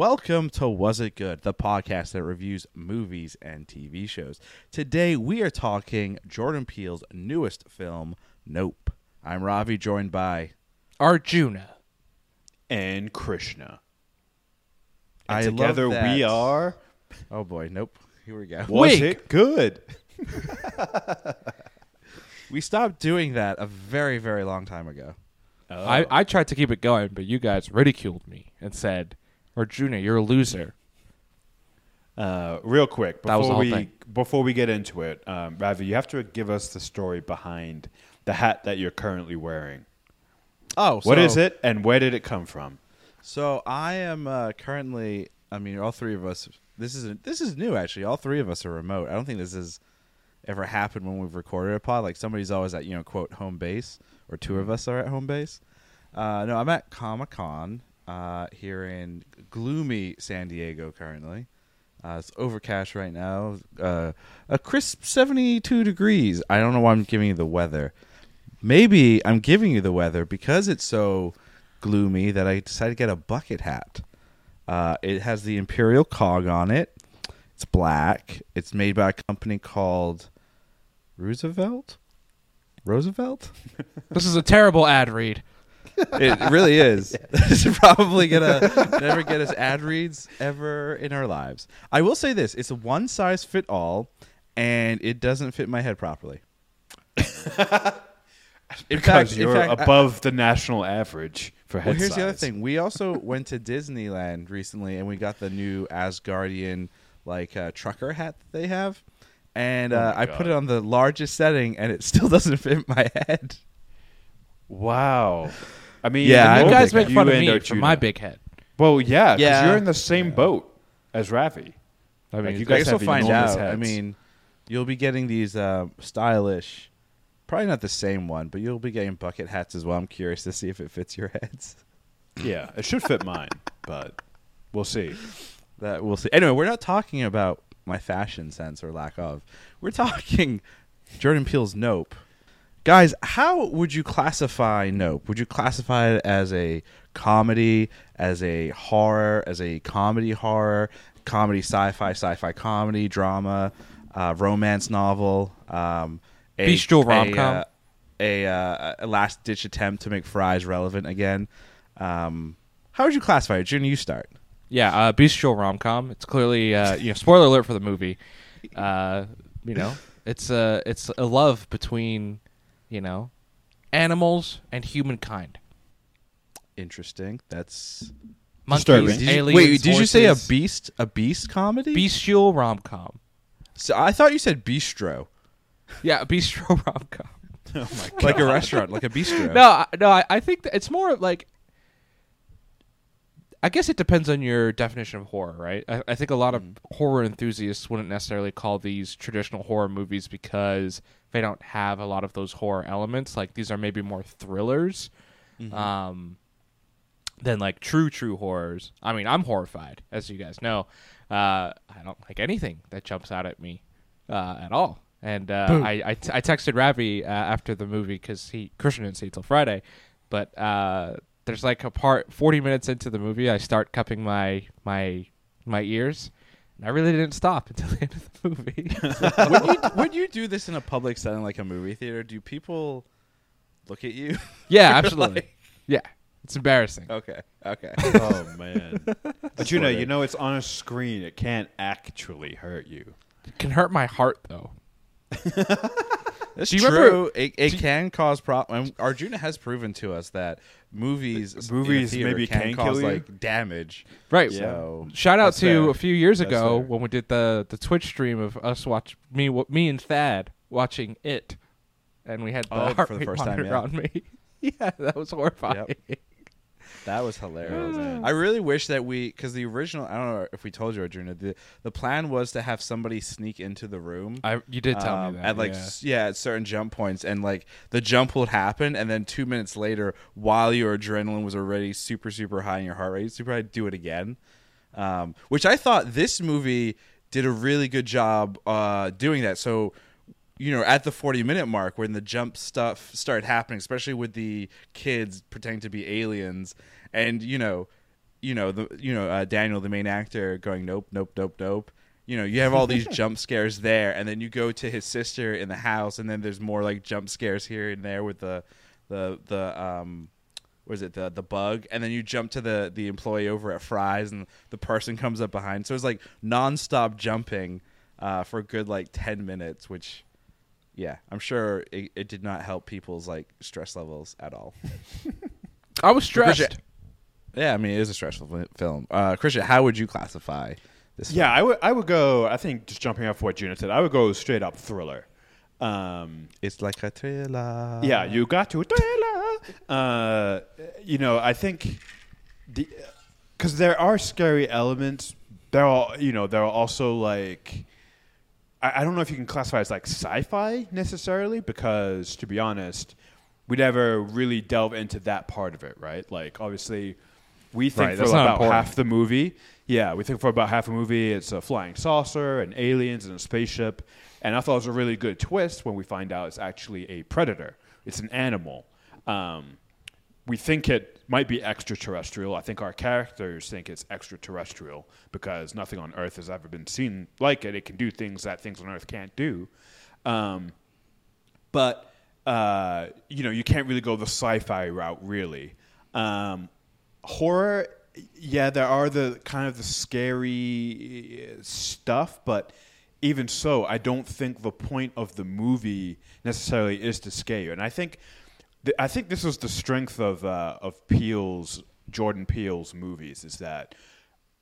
Welcome to Was It Good, the podcast that reviews movies and TV shows. Today we are talking Jordan Peele's newest film, Nope. I'm Ravi, joined by Arjuna. and Krishna. And I love together we are. Oh boy, nope. Here we go. Was Wink. it good? We stopped doing that a very, very long time ago. Oh. I, I tried to keep it going, but you guys ridiculed me and said, Arjuna, you're a loser. Uh, real quick That was the before whole we thing. before we get into it, um, Ravi, you have to give us the story behind the hat that you're currently wearing. Oh, What is it, and where did it come from? So I am uh, currently. I mean, all three of us. This is this is new actually. All three of us are remote. I don't think this has ever happened when we've recorded a pod. Like somebody's always at you know quote home base, or two of us are at home base. Uh, no, I'm at Comic Con uh, here in gloomy San Diego currently. Uh, it's overcast right now. Uh, a crisp 72 degrees. I don't know why I'm giving you the weather. Maybe I'm giving you the weather because it's so gloomy that I decided to get a bucket hat. Uh, it has the Imperial cog on it. It's black. It's made by a company called Roosevelt. Roosevelt? This is a terrible ad read. It really is. This is probably gonna never get us ad reads ever in our lives. I will say this: it's a one size fit all, and it doesn't fit my head properly. in Because fact, you're fact, I- above the national average for head well, here's the other thing. We also went to Disneyland recently, and we got the new Asgardian like uh, trucker hat that they have. And Oh uh, my I put it on the largest setting, and it still doesn't fit my head. Wow. I mean, Yeah, you I You guys think make fun of and me for Arjuna. my big head. Well, yeah, because Yeah. you're in the same boat as Ravi. I mean, Like, you guys guess we'll have find enormous out. I mean, you'll be getting these uh, stylish, probably not the same one, but you'll be getting bucket hats as well. I'm curious to see if it fits your heads. Yeah, it should fit mine, but we'll see. That we'll see. Anyway, we're not talking about my fashion sense or lack of. We're talking Jordan Peele's Nope. Guys, how would you classify Nope? Would you classify it as a comedy, as a horror, as a comedy horror, comedy sci-fi, sci-fi comedy, drama, uh, romance novel, um, a, Bestial a, rom-com? uh, a, uh, a last-ditch attempt to make Fry's relevant again? Um, how would you classify it? June, you start. yeah, uh, bestial rom com. It's clearly, uh, you know, spoiler alert for the movie. Uh, you know, it's a it's a love between, you know, animals and humankind. Interesting. That's Monkeys, Disturbing. Did you- aliens, wait, did you say a horses. beast? A beast comedy? bestial rom com? So I thought you said bistro, Yeah, a bistro rom com. Oh my like a restaurant, like a bistro. No, I- no, I, I think that it's more like. I guess it depends on your definition of horror, right? I, I think a lot of mm. horror enthusiasts wouldn't necessarily call these traditional horror movies because they don't have a lot of those horror elements. Like these are maybe more thrillers, um, than like true true horrors. I mean, I'm horrified, as you guys know. Uh, I don't like anything that jumps out at me uh, at all. And uh, I, I, t- I texted Ravi uh, after the movie because he Christian didn't see it till Friday, but uh, there's like a part 40 minutes into the movie, I start cupping my my my ears, I really didn't stop until the end of the movie. would, you, would you do this in a public setting, like a movie theater? Do people look at you? yeah, absolutely. yeah, it's embarrassing. okay, okay. Oh man. But you know, you know, it's on a screen. It can't actually hurt you. It can hurt my heart though. That's Do you true. remember- it it can cause problems. Arjuna has proven to us that movies, Movies in a theater maybe can, can cause kill you? like damage. Right. So Shout out That's to fair. a few years That's ago fair. when we did the the Twitch stream of us watch me me and Thad watching it, and we had the Oh, heart for the rate first time, monitor yeah. on me. yeah, that was horrifying. That was hilarious. I really wish that we, because the original, I don't know if we told you, Arjuna, the, the plan was to have somebody sneak into the room. I you did tell um, me that at like yeah. s- yeah. at certain jump points and like the jump would happen and then two minutes later while your adrenaline was already super super high and your heart rate super high do it again um, which i thought this movie did a really good job uh, doing that so you know at the 40 minute mark when the jump stuff started happening especially with the kids pretending to be aliens. And you know you know the you know uh, Daniel, the main actor, going nope, nope, nope, nope. You know, you have all these jump scares there, and then you go to his sister in the house, and then there's more like jump scares here and there with the the the um was it the the bug? And then you jump to the the employee over at Fry's and the person comes up behind. So it's like nonstop jumping uh, for a good like 10 minutes which yeah i'm sure it, it did not help people's like stress levels at all I was stressed. Yeah i mean it is a stressful film uh christian how would you classify this Yeah, I would I would go. I think just jumping off what Gina said, I would go straight up thriller. Um, it's like a thriller yeah, you got to thriller. Uh, you know, I think the because there are scary elements. There are you know there are also like I, I don't know if you can classify it as like sci-fi necessarily because to be honest, we never really delve into that part of it, right? Like obviously, we think Right, for about important. half the movie. Yeah, we think for about half a movie it's a flying saucer and aliens and a spaceship. And I thought it was a really good twist when we find out it's actually a predator. It's an animal. Um, we think it might be extraterrestrial. I think our characters think it's extraterrestrial because nothing on Earth has ever been seen like it. It can do things that things on Earth can't do. Um, but uh, you know, you can't really go the sci-fi route, really. Um, horror, yeah, there are the kind of the scary uh, stuff, but even so, I don't think the point of the movie necessarily is to scare you. And I think, I think this was the strength of uh, of Peele's Jordan Peele's movies is that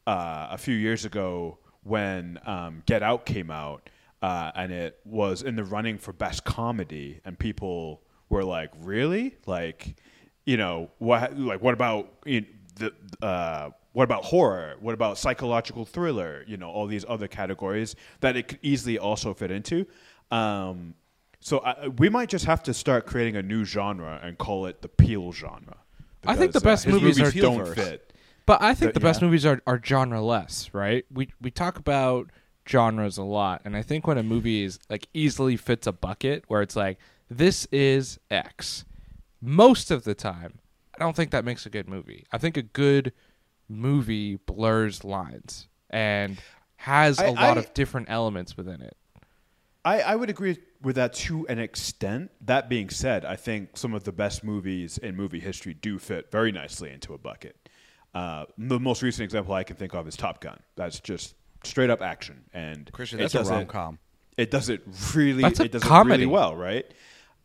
uh, a few years ago when um, Get Out came out uh, and it was in the running for best comedy, and people were like, "Really? Like, you know, what? Like, what about you know, the?" Uh, what about horror? What about psychological thriller? You know, all these other categories that it could easily also fit into. Um, so I, we might just have to start creating a new genre and call it the Peele genre. I think the uh, best his movies are don't Peeleverse. fit. But I think The- the best yeah. movies are, are genre less, right? We we talk about genres a lot, and I think when a movie is like easily fits a bucket where it's like this is X, most of the time, I don't think that makes a good movie. I think a good movie blurs lines and has a I- lot I- of different elements within it. I, I would agree with that to an extent. That being said, I think some of the best movies in movie history do fit very nicely into a bucket. Uh, the most recent example I can think of is Top Gun. That's just straight up action, and Christian, it that's a rom-com. It does it really. That's a it does it comedy. really well, right?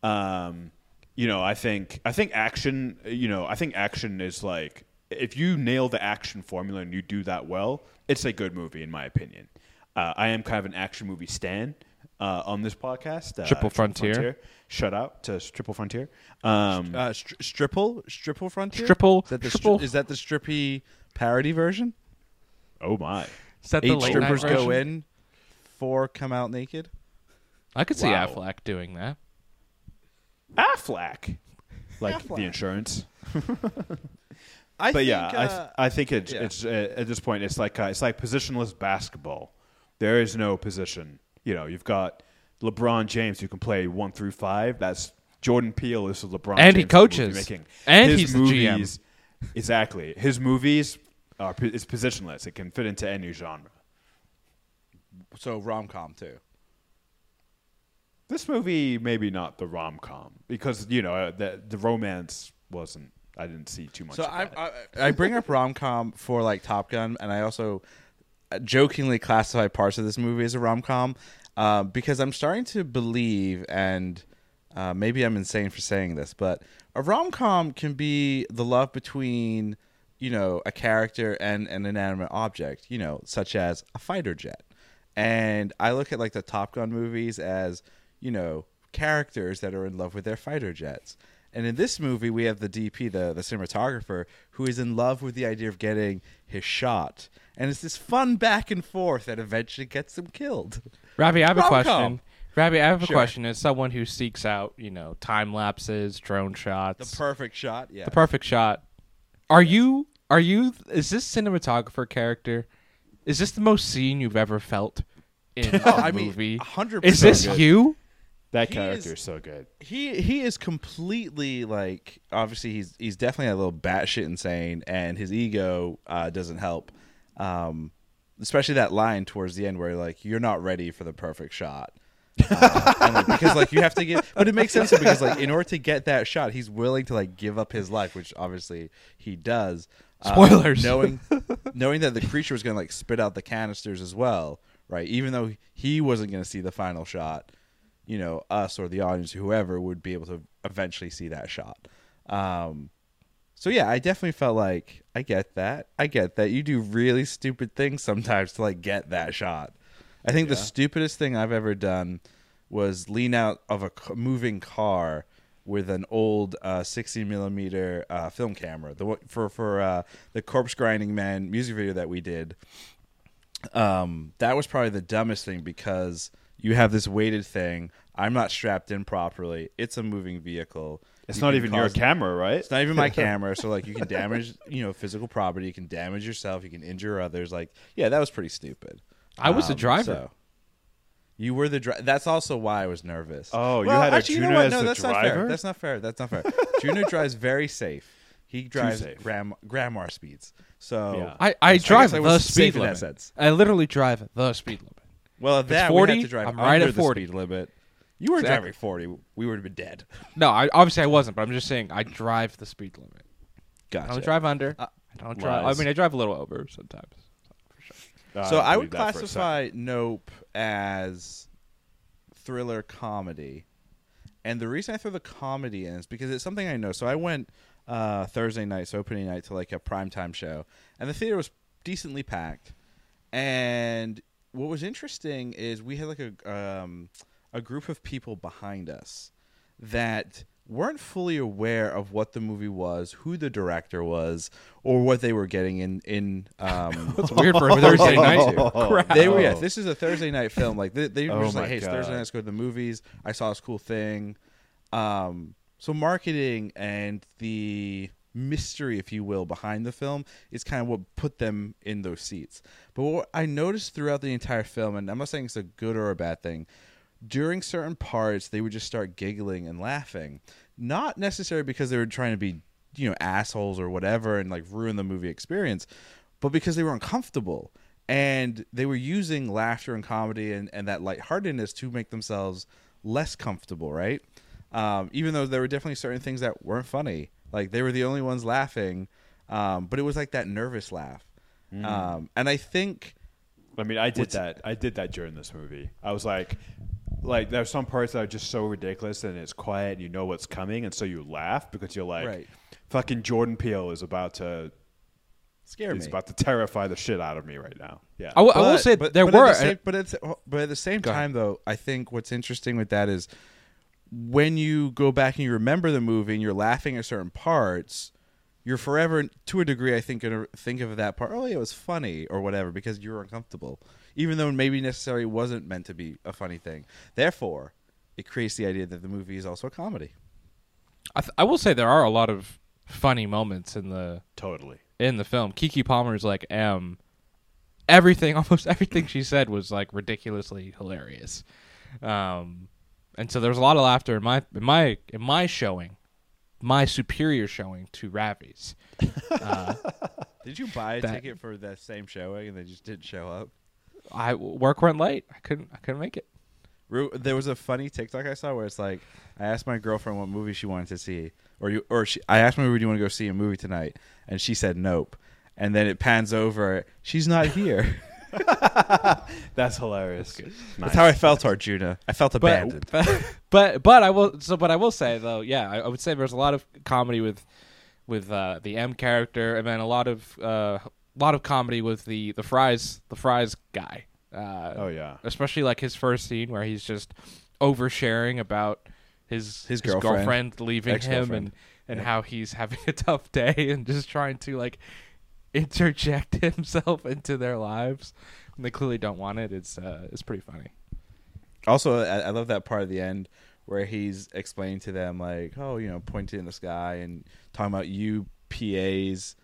Um, you know, I think I think action. You know, I think action is like if you nail the action formula and you do that well, it's a good movie in my opinion. Uh, I am kind of an action movie stan uh, on this podcast. Uh, Triple Frontier. Shout out to Triple Frontier. Um, uh, stri- stripple stripple frontier Stripple- is that the Stripple- is that the strippy parody version oh my! Is that the eight late strippers night go in four come out naked I could see Wow. Affleck doing that. Affleck, like Affleck. the insurance. I but think, yeah, I, th- uh, I think it's yeah. it's uh, at this point it's like uh, it's like positionless basketball. There is no position. You know, you've got LeBron James who can play one through five. That's Jordan Peele is the LeBron, And he James of movie coaches. making. And His he's the GM. movies, Exactly, his movies are p- it's positionless. It can fit into any genre. so rom-com too This movie maybe not the rom com because you know uh, the the romance wasn't. I didn't see too much. So of I, that. I I bring up rom com for like Top Gun, and I also jokingly classify parts of this movie as a rom com uh, because I'm starting to believe, and uh, maybe I'm insane for saying this, but a rom com can be the love between you know a character and an inanimate object, you know, such as a fighter jet. And I look at like the Top Gun movies as you know characters that are in love with their fighter jets. And in this movie, we have the DP, the, the cinematographer, who is in love with the idea of getting his shot. And it's this fun back and forth that eventually gets him killed. Robbie, I have a Rom-com. question. Robbie, I have a Sure. question. As someone who seeks out, you know, time lapses, drone shots, The perfect shot, yeah. the perfect shot. Are you? Are you? Is this cinematographer character? Is this the most seen you've ever felt in Oh, a I mean, movie? 100% is this good. you? That He character is- is so good. he he is completely like obviously he's he's definitely a little batshit insane, and his ego uh, doesn't help. Um, especially that line towards the end where like you're not ready for the perfect shot. Uh, and, like, because like you have to get, but it makes sense because like in order to get that shot, he's willing to like give up his life, which obviously he does. Um, Spoilers. knowing knowing that the creature was going to like spit out the canisters as well, right? Even though he wasn't going to see the final shot, you know, us or the audience, whoever would be able to eventually see that shot. Um, so yeah, I definitely felt like I get that. I get that you do really stupid things sometimes to like get that shot. I think the stupidest thing I've ever done was lean out of a moving car with an old uh, 60 millimeter uh, film camera. The for for uh, the Corpse Grinding Man music video that we did. Um, that was probably the dumbest thing because you have this weighted thing. I'm not strapped in properly. It's a moving vehicle. It's You not even your cause- camera, right? it's not even my camera, so like you can damage, you know, physical property. You can damage yourself. You can injure others. Like, yeah, that was pretty stupid. I was the Um, driver. so- You were the driver. That's also why I was nervous. Oh, you Well, had a actually, you know what? as No, the that's not fair. That's not fair. That's not fair. Juno drives very safe. He drives safe. gram grandma speeds. So Yeah. I, I guess drive I the speed safe in that limit. sense. I literally drive the speed limit. Well, at that 40, we had to drive I'm right at the 40. speed limit. You were Exactly. driving forty. We would have been dead. No, I, obviously I wasn't, but I'm just saying I drive the speed limit. I Gotcha. don't drive under. Uh, I don't drive. lies. I mean, I drive a little over sometimes. So I would believe that for a classify Nope as thriller comedy, and the reason I throw the comedy in is because it's something I know. So I went uh, Thursday night, so opening night, to like a primetime show, and the theater was decently packed. And what was interesting is we had like a um, a group of people behind us that weren't fully aware of what the movie was, who the director was, or what they were getting in in um, It's weird for a Thursday night. Crap. they were yeah. Oh. This is a Thursday night film. Like they, they were Oh just like, my "Hey, it's Thursday night. Let's go to the movies." I saw this cool thing. Um, so marketing and the mystery, if you will, behind the film is kind of what put them in those seats. But what I noticed throughout the entire film, and I'm not saying it's a good or a bad thing, during certain parts they would just start giggling and laughing, not necessarily because they were trying to be you know assholes or whatever and like ruin the movie experience, but because they were uncomfortable and they were using laughter and comedy and, and that lightheartedness to make themselves less comfortable, right? Um, even though there were definitely certain things that weren't funny, like they were the only ones laughing, um, but it was like that nervous laugh, um, and I think I mean, I did that. I did that during this movie. I was like, like there's some parts that are just so ridiculous, and it's quiet, and you know what's coming, and so you laugh because you're like, Right. fucking Jordan Peele is about to scare is me. about to terrify the shit out of me right now. Yeah. I will say but- there but were. at the same, but it's but at the same Go ahead. time though i think what's interesting with that is when you go back and you remember the movie and you're laughing at certain parts you're forever to a degree i think gonna think of that part oh yeah it was funny or whatever because you were uncomfortable even though maybe necessarily wasn't meant to be a funny thing therefore it creates the idea that the movie is also a comedy I, th- I will say there are a lot of funny moments in the totally. in the film. Keke Palmer's like M. Everything, almost everything she said was like ridiculously hilarious, um, and so there was a lot of laughter in my in my in my showing, my superior showing to Ravi's. Uh, did you buy a That- ticket for that same showing and they just didn't show up I work went late. I couldn't I couldn't make it. Ru- There was a funny TikTok I saw where it's like, I asked my girlfriend what movie she wanted to see, or you, or she, I asked my, "Do you want to go see a movie tonight?" And she said, "Nope." And then it pans over. She's not here. That's hilarious. That's how I felt toward Juna. I felt abandoned. But, but but I will so but I will say though, yeah, I, I would say there's a lot of comedy with with uh, the M character, and then a lot of uh, lot of comedy with the the Fry's the Fry's guy. Uh, Oh yeah. especially like his first scene where he's just oversharing about his His girlfriend. leaving him Ex-girlfriend. and and Yeah. how he's having a tough day and just trying to like interject himself into their lives. And they clearly don't want it. It's uh, it's pretty funny. Also, I, I love that part of the end where he's explaining to them like, oh, you know, pointing in the sky and talking about UPAs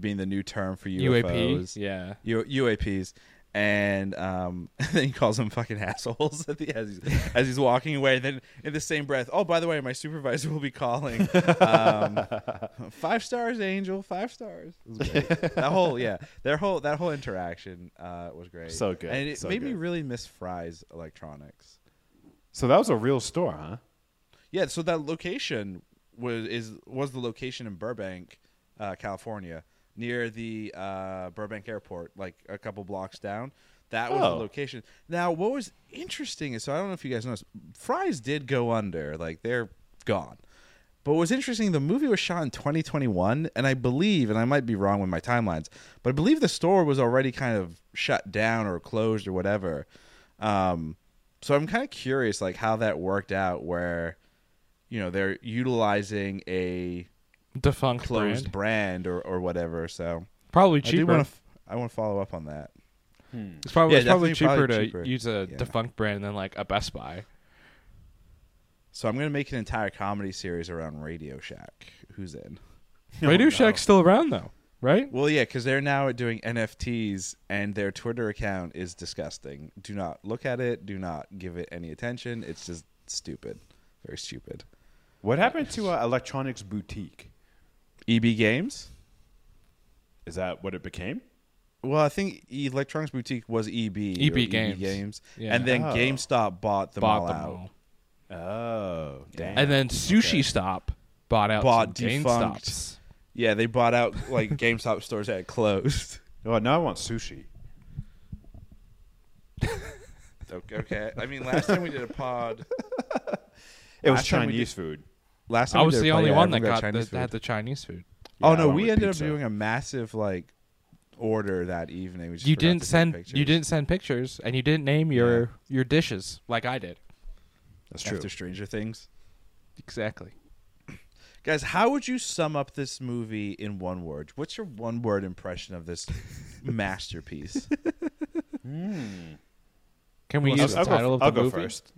being the new term for UAP, UFOs. yeah. U- UAPs, And um, then he calls them fucking assholes at the, as, he's, as he's walking away. And then in the same breath, oh, by the way, my supervisor will be calling. Um, five stars, Angel. Five stars. It was great. that whole yeah, their whole that whole interaction uh, was great. So good, and it so made me really miss Fry's Electronics. So that was a real store, huh? Yeah, so that location was is was the location in Burbank, uh, California, near the uh, Burbank Airport, like a couple blocks down. That was Oh. the location. Now, what was interesting is so I don't know if you guys noticed, Fry's did go under, like they're gone. But what was interesting, the movie was shot in 2021, and I believe, and I might be wrong with my timelines, but I believe the store was already kind of shut down or closed or whatever. Um, so I'm kind of curious, like how that worked out, where you know they're utilizing a Defunct closed brand. brand, or, or whatever. So Probably I do cheaper. want to. I want to follow up on that. it's probably, Yeah, it's probably cheaper definitely to cheaper. use a Yeah. defunct brand than like a Best Buy. So I'm gonna make an entire comedy series around Radio Shack. Who's in? Radio no. Shack's still around though, right? Well, yeah, because they're now doing NFTs, and their Twitter account is disgusting. Do not look at it. Do not give it any attention. It's just stupid, very stupid. What happened to uh, Electronics Boutique? EB Games. Is that what it became? Well, I think Electronics Boutique was EB. EB or Games. Games. Yeah. And then Oh. GameStop bought them Bought all them out. all. Oh, damn. And then Sushi Okay. Stop bought out Bought some defunct. GameStops. Yeah, they bought out like GameStop stores that had closed. oh, now I want sushi. Okay, okay. I mean, last time we did a pod, It was Last time we Chinese food. Last time I we was did the only one that everyone got the, Chinese that had food. the Chinese food. Oh Yeah, I no, we ended pizza. up doing a massive like order that evening. You didn't send pictures. you didn't send pictures, and you didn't name your your dishes like I did. That's true. after Stranger Things. Exactly. Guys, how would you sum up this movie in one word? What's your one word impression of this masterpiece? Can we Well, use I'll, the I'll title go, of I'll the go movie? first.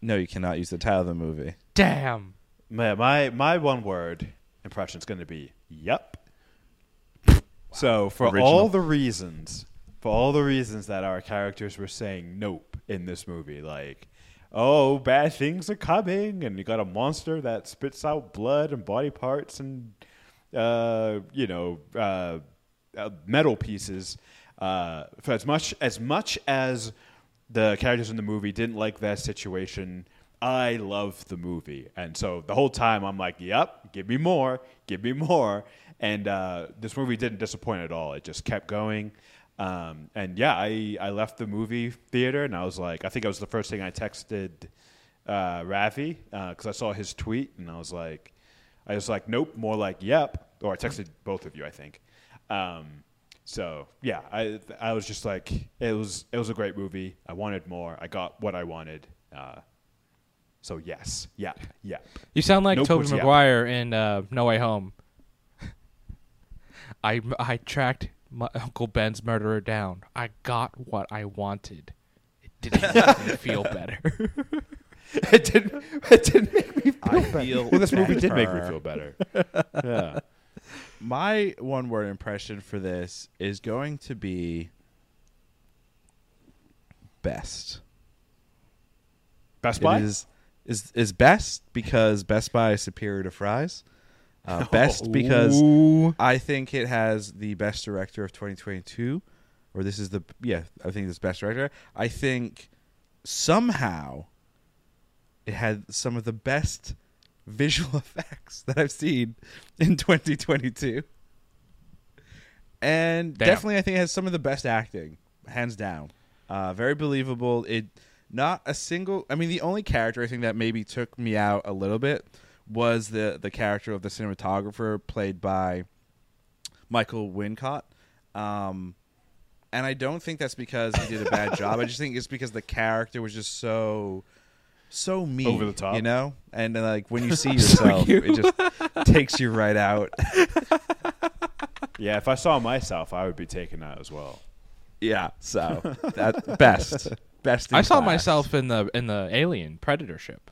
No, you cannot use the title of the movie. Damn. My my, my one word impression is going to be yep. So for Original. all the reasons, for all the reasons that our characters were saying nope in this movie, like oh bad things are coming, and you got a monster that spits out blood and body parts and uh, you know uh, uh, metal pieces. Uh, for as much as much as the characters in the movie didn't like that situation, I love the movie, and so the whole time I'm like, "Yep, give me more, give me more." And uh, this movie didn't disappoint at all. It just kept going. Um, and yeah, I, I left the movie theater and I was like, I think it was the first thing I texted uh, Ravi because I saw his tweet and I was like, I was like, nope, more like, yep. Or I texted both of you, I think. Um, so yeah, I I was just like, it was it was a great movie. I wanted more. I got what I wanted. Uh, so yes, yeah, yep. You sound like Nope Tobey was yep. Maguire in uh, No Way Home. I I tracked my Uncle Ben's murderer down. I got what I wanted. It didn't make me feel better. it didn't it didn't make me feel I better. feel well, this movie did make me feel better. yeah. My one word impression for this is going to be best. Best It Buy. is is is best because Best Buy is superior to Fry's. Uh, best because. I think it has the best director of 2022, or this is the yeah I think this best director. I think somehow it had some of the best visual effects that I've seen in 2022, and Damn. definitely I think it has some of the best acting, hands down. Uh, very believable. It not a single. I mean, the only character I think that maybe took me out a little bit was the the character of the cinematographer played by Michael Wincott. Um, and I don't think that's because he did a bad job. I just think it's because the character was just so so mean, Over the top. you know. And uh, like when you see yourself, you. it just takes you right out. Yeah, if I saw myself, I would be taking that as well. yeah. So that best, best. in I saw class. myself in the in the Alien Predator ship.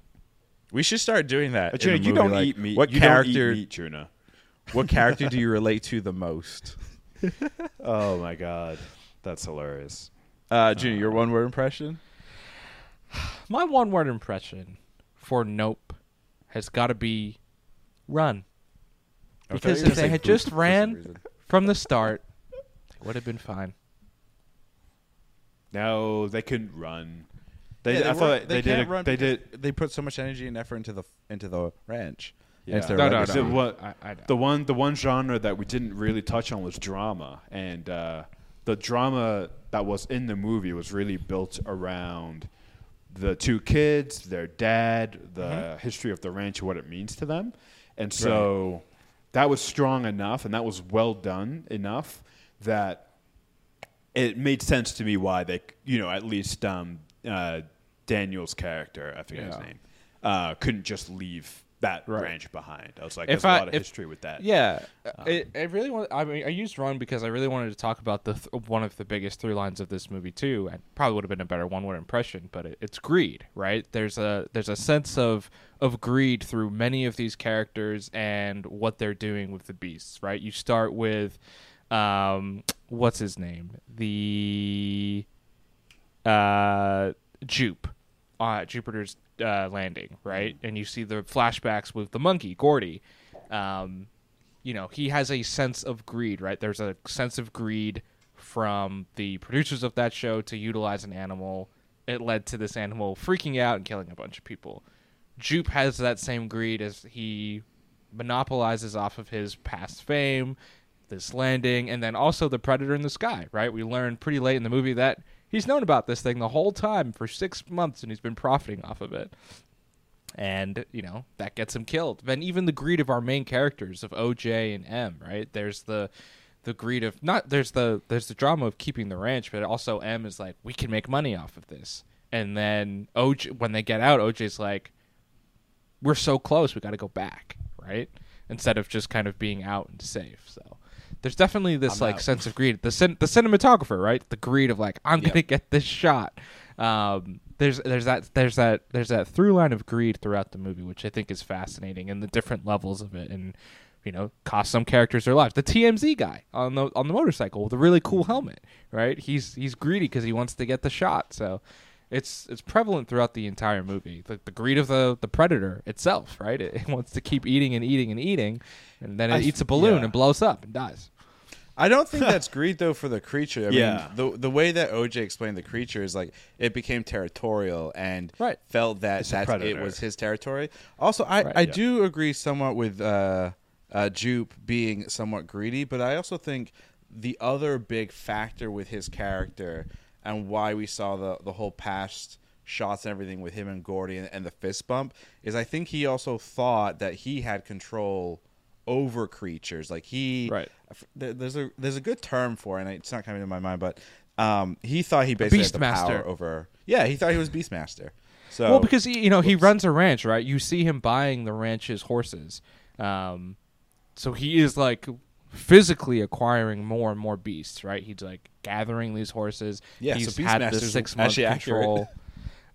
We should start doing that. But in you, a you don't like, eat meat. What you character? don't eat meat, tuna. What character do you relate to the most? Oh my god, that's hilarious. Uh, Junior, your one word impression? My one word impression for Nope has got to be run. Because if they had just ran from the start, it would have been fine. No, they couldn't run. They, Yeah, I were- thought they, did. can't A, run they because did. They put so much energy and effort into the into the ranch. Yeah. It's their No, no, legacy. So what- I, I know. The one, the one genre that we didn't really touch on was drama, and uh, the drama that was in the movie was really built around the two kids, their dad, the Mm-hmm. history of the ranch, what it means to them, and so that was strong enough, and that was well done enough that it made sense to me why they, you know, at least um, uh, Daniel's character, I forget Yeah. his name, uh, couldn't just leave that Right. ranch behind. I was like, If there's a I- lot of if- history with that. Yeah, Um, it, I really want. I mean, I used run because I really wanted to talk about the th- one of the biggest through lines of this movie too, and probably would have been a better one word impression. But it, it's greed, right? There's a there's a sense of of greed through many of these characters and what they're doing with the beasts, right? You start with, um, what's his name? The uh, Jupe, uh, Jupiter's uh, landing, right? And you see the flashbacks with the monkey, Gordy. Um, you know, he has a sense of greed, right? There's a sense of greed from the producers of that show to utilize an animal. It led to this animal freaking out and killing a bunch of people. Jupe has that same greed as he monopolizes off of his past fame, this landing, and then also the predator in the sky, right? We learn pretty late in the movie that he's known about this thing the whole time for six months and he's been profiting off of it. And, you know, that gets him killed. Then even the greed of our main characters of OJ and M, right? There's the the greed of not there's the there's the drama of keeping the ranch, but also M is like, we can make money off of this. And then OJ when they get out, OJ's like, we're so close, we got to go back, right? Instead of just kind of being out and safe. So there's definitely this I'm like out. sense of greed. The cin- the cinematographer, right? The greed of like I'm gonna get this shot. Um, there's there's that there's that there's that through line of greed throughout the movie, which I think is fascinating, and the different levels of it, and you know, cost some characters their lives. The TMZ guy on the on the motorcycle with a really cool helmet, right? He's he's greedy because he wants to get the shot. So it's it's prevalent throughout the entire movie. The, the greed of the the predator itself, right? It, it wants to keep eating and eating and eating, and then it I- eats a balloon yeah. and blows up and dies. I don't think that's greed though for the creature. I Yeah. mean, the the way that OJ explained the creature is like it became territorial and Right. felt that It's that it was his territory. Also, I Right, I yeah. do agree somewhat with uh, uh, Jupe being somewhat greedy, but I also think the other big factor with his character and why we saw the the whole past shots and everything with him and Gordy and, and the fist bump is I think he also thought that he had control over creatures. Like he Right. I f- there- there's a there's a good term for it, and it's not coming to my mind, but um, he thought he basically had the Beastmaster. power over. Yeah, he thought he was Beastmaster. So well, because he, you know he runs a ranch, right? You see him buying the ranch's horses, um, so he is like physically acquiring more and more beasts, right? He's like gathering these horses. Yeah, he's so had this six month control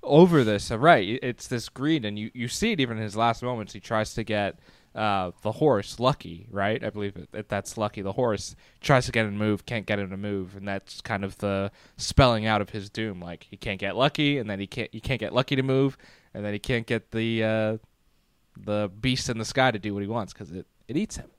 over this. Right, it's this greed, and you you see it even in his last moments. He tries to get. Uh, the horse, Lucky, right? I believe it, that that's Lucky. The horse tries to get him to move, can't get him to move, and that's kind of the spelling out of his doom. Like he can't get Lucky, and then he can't he can't get Lucky to move, and then he can't get the uh, the beast in the sky to do what he wants because it, it eats him.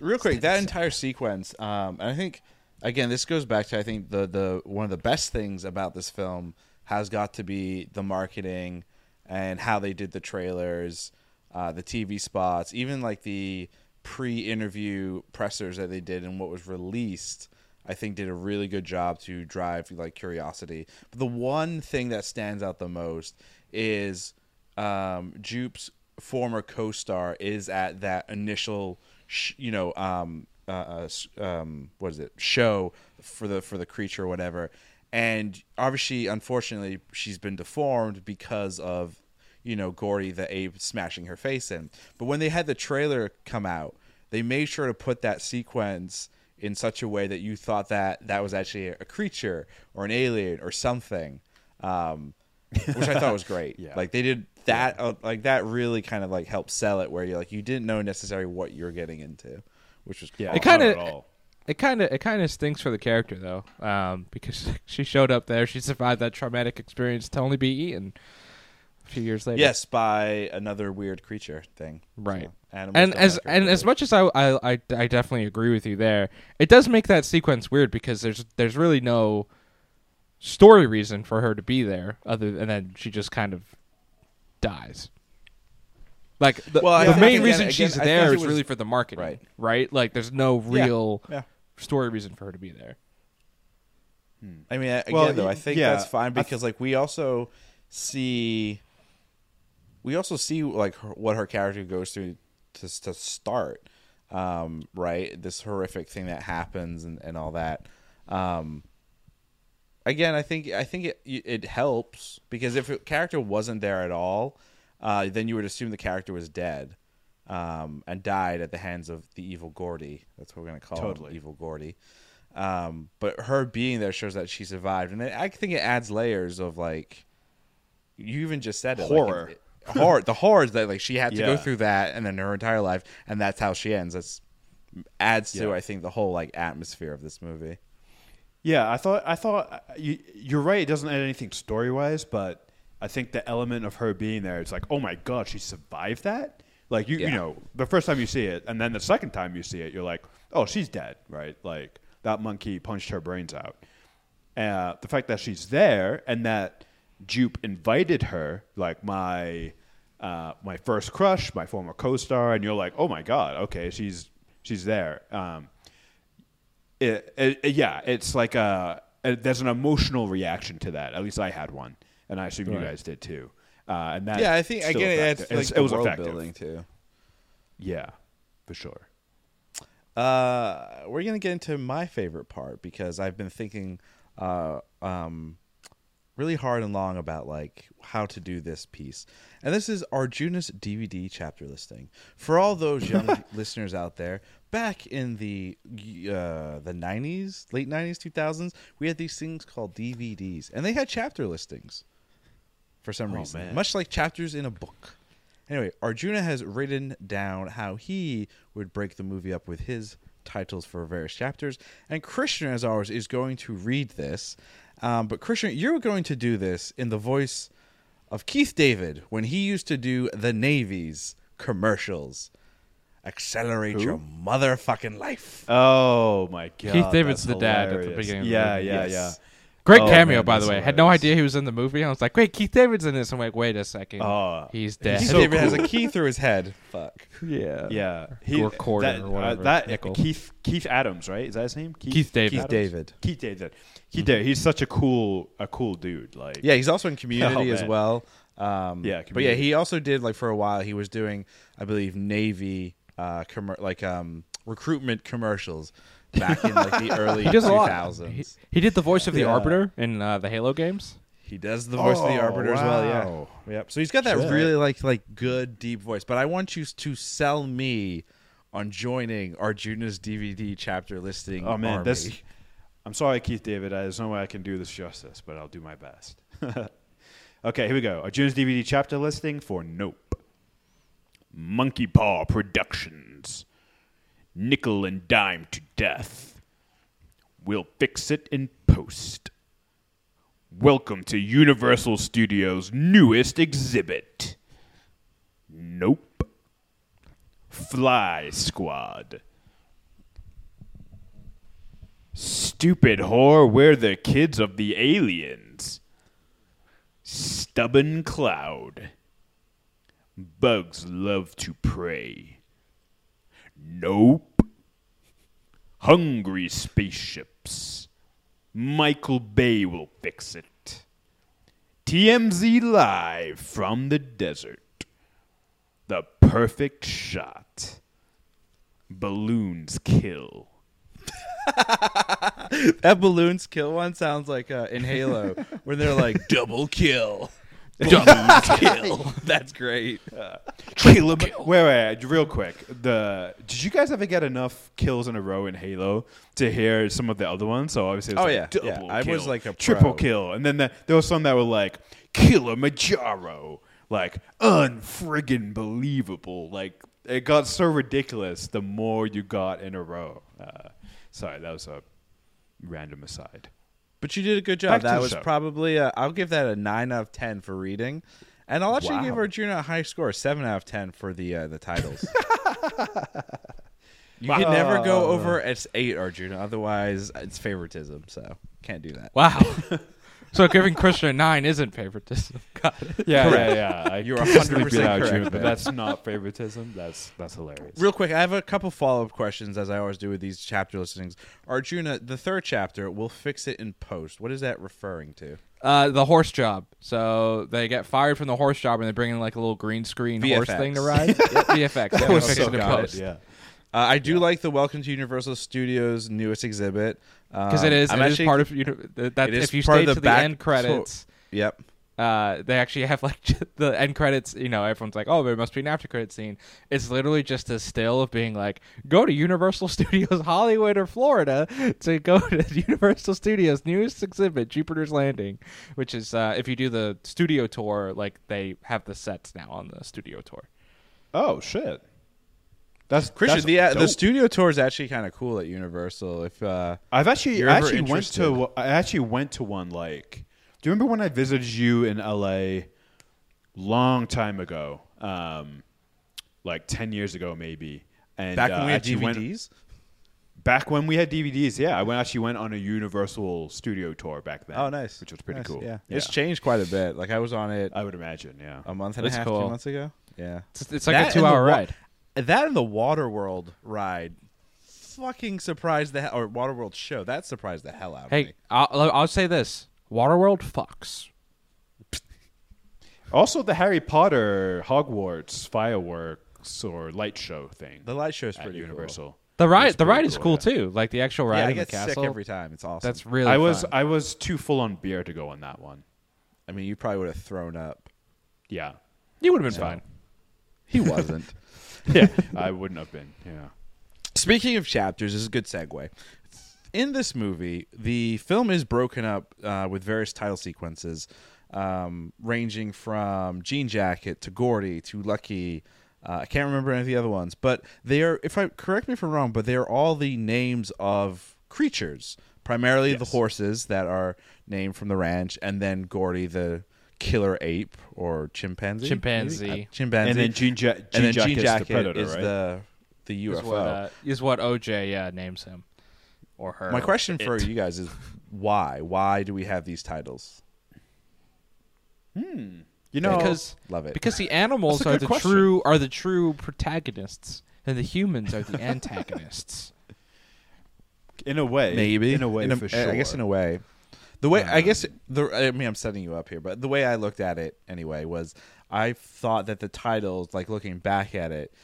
Real quick, that entire sequence, um, and I think again, this goes back to I think the the one of the best things about this film has got to be the marketing and how they did the trailers, uh, the TV spots, even like the pre-interview pressers that they did and what was released. I think did a really good job to drive like curiosity. But the one thing that stands out the most is um, Jupe's former co-star is at that initial, sh- you know, um, uh, uh, um, what is it, show for the for the creature or whatever, and obviously, unfortunately, she's been deformed because of you know Gordy the ape smashing her face in. But when they had the trailer come out, they made sure to put that sequence in such a way that you thought that that was actually a creature or an alien or something. Um, which I thought was great. Yeah. Like they did that, uh, like that really kind of like helped sell it, where you're like you didn't know necessarily what you're getting into, which was Yeah, It kinda- not at all. it kind of it kind of stinks for the character though, um, because she showed up there, she survived that traumatic experience to only be eaten a few years later. Yes, by another weird creature thing. Right. So, and as like her and as much as I, I I I definitely agree with you there, it does make that sequence weird because there's there's really no story reason for her to be there other and then she just kind of dies. Like the, Well, the main again- reason again, she's I think there it is was- really for the marketing, Right. right? Like there's no real yeah. story reason for her to be there. I mean, again, Well, though, i think yeah, that's fine I th- because like we also see, we also see like her, what her character goes through to to start, um, right? This horrific thing that happens and and all that. Um, again, I think I think it it helps because if a character wasn't there at all, uh, then you would assume the character was dead. Um, and died at the hands of the evil Gordy. That's what we're gonna call Totally. him, evil Gordy. Um, but her being there shows that she survived, and I think it adds layers of like you even just said it like, Horror. it- horror. The horrors that like she had to go through that, and then her entire life, and that's how she ends. That's adds to Yeah. I think the whole like atmosphere of this movie. Yeah, I thought I thought uh, you, you're right. It doesn't add anything story wise, but I think the element of her being there, it's like, oh my god, she survived that. Like you, Yeah. you know, the first time you see it, and then the second time you see it, you're like, oh, she's dead, right? Like that monkey punched her brains out. Uh, the fact that she's there and that Jupe invited her, like my uh, my first crush, my former co-star, and you're like, oh my god, okay, she's she's there. Um, it, it, it- yeah, it's like a, a there's an emotional reaction to that. At least I had one, and I assume you guys did too. Uh, and that yeah, I think still again it adds like It's- it was world effective. building too. Yeah, for sure. Uh, we're gonna get into my favorite part because I've been thinking, uh, um, really hard and long about like how to do this piece, and this is Arjuna's DVD chapter listing for all those young listeners out there. Back in the uh, the nineties, late nineties, two thousands, we had these things called DVDs, and they had chapter listings for some Oh, reason, man. much like chapters in a book. Anyway, Arjuna has written down how he would break the movie up with his titles for various chapters, and Krishna, as ours, is going to read this. Um, but Krishna, you're going to do this in the voice of Keith David when he used to do the Navy's commercials. Accelerate your motherfucking life. Oh my god, Keith David's that's the dad at the hilarious. beginning of the Yeah, yeah, Yes. yeah. Great Oh, cameo, man, by the that's way. Had no idea he was in the movie. I was like, wait, Keith David's in this. I'm like, wait a second. Oh, he's dead. Keith so David has cool. a key through his head. Fuck. yeah. Yeah, he, Or Corder that, or whatever, Uh, that Nickel. Keith Keith Adams, right? Is that his name? Keith David. Keith Adams? David. Keith David. Keith David. He's such a cool a cool dude. Like Yeah, he's also in Community Oh, as well. Um, Yeah, but yeah, he also did like for a while. He was doing, I believe, Navy uh, commer- like um, recruitment commercials back in like the early He does a lot. He, he did the voice of the Yeah. Arbiter in uh, the Halo games. He does the voice of the Oh, Arbiter as well. Yeah. Yep. So he's got that Shit. really like like good deep voice. But I want you to sell me on joining Arjuna's DVD chapter listing. Oh man, army. this. I'm sorry, Keith David. I- There's no way I can do this justice, but I'll do my best. okay, here we go. Arjuna's DVD chapter listing for Nope. Monkey Paw Productions. Nickel and dime to death. We'll fix it in post. Welcome to Universal Studios' newest exhibit. Nope. Fly Squad. Stupid whore, we're the kids of the aliens. Stubborn cloud. Bugs love to prey. Nope. Hungry spaceships. Michael Bay will fix it. TMZ live from the desert. The perfect shot. Balloons kill. that balloons kill one sounds like uh, in Halo where they're like double kill. Double kill. That's great. Kill him. Wait, wait, real quick. The did you guys ever get enough kills in a row in Halo to hear some of the other ones? So obviously, it's Oh, like yeah, double yeah. I was like a triple pro. kill, and then the, there was some that were like Killimanjaro, like unfriggin' believable. Like it got so ridiculous the more you got in a row. Uh, Sorry, that was a random aside. But you did a good job. Back that was show. probably a, I'll give that a nine out of ten for reading, and I'll actually give Wow. Arjuna a high score, seven out of ten for the uh, the titles. you Wow. can never go over it's eight Arjuna, otherwise it's favoritism. So can't do that. Wow. so giving Krishna a nine isn't favoritism. Got it. Yeah, Correct. yeah, yeah. You're 100% correct, but that's not favoritism. That's that's hilarious. Real quick, I have a couple follow up questions as I always do with these chapter listings. Arjuna, the third chapter, we'll fix it in post. What is that referring to? Uh, the horse job. So they get fired from the horse job and they bring in like a little green screen horse thing to ride. yeah, VFX. That Yeah, was fix so it in good. post. Yeah. Uh, I do like the Welcome to Universal Studios newest exhibit Because Um, it is, I'm it is actually- part of you know that if you stay of the to the back- end credits, Yep. uh, they actually have like the end credits. You know, everyone's like, "Oh, there must be an after credit scene." It's literally just a still of being like, "Go to Universal Studios Hollywood or Florida to go to Universal Studios newest exhibit, Jupiter's Landing," which is uh, if you do the studio tour, like they have the sets now on the studio tour. Oh shit. That's Christian, that's the uh, the studio tour is actually kind of cool at Universal. If uh, I've actually You're I ever actually went to I actually went to one like do you remember when I visited you in LA long time ago? Um like 10 years ago maybe. And back uh, when we had actually went- DVDs, back when we had DVDs, yeah, I went actually went on a Universal studio tour back then. oh nice, Which was pretty Nice, cool. Yeah. it's changed quite a bit. Like I was on it I would imagine, yeah. a month and That's a half, cool. two months ago. Yeah, It's, it's like That a two-hour wa- ride. That and the Waterworld ride, fucking surprised the hell, or Waterworld show that surprised the hell out of Hey, me. I'll, I'll say this: Waterworld fucks. Also the Harry Potter Hogwarts fireworks or light show thing The light show is pretty Universal. The ride, It's the pretty ride is cool, cool yeah. too. Like the actual Cool. ride Yeah, I in the get castle. sick every time. It's awesome. That's really. I was fun. I was too full on beer to go on that one. I mean, you probably would have thrown up. Yeah. you would have been fine. He wasn't. Yeah, I wouldn't have been. Yeah. Speaking of chapters, this is a good segue. In this movie, the film is broken up uh, with various title sequences, um, ranging from Jean Jacket to Gordy to Lucky. Uh, I can't remember any of the other ones, but they are. If I correct me if I'm wrong, but they are all the names of creatures, primarily the horses that are named from the ranch, and then Gordy the killer ape or chimpanzee. Chimpanzee. Uh, chimpanzee. And then Jean, ja- Jean and then Jean Jacket the predator, is right? the the UFO. Is what, uh, is what OJ yeah names him or her. My question for you guys is why? Why do we have these titles? Hmm. You know, because Love it. because the animals are the question. true are the true protagonists and the humans are the antagonists. in a way, Maybe in a way, for sure. I guess in a way. The way I Um, guess the I mean I'm setting you up here, but the way I looked at it anyway was I thought that the titles, like looking back at it,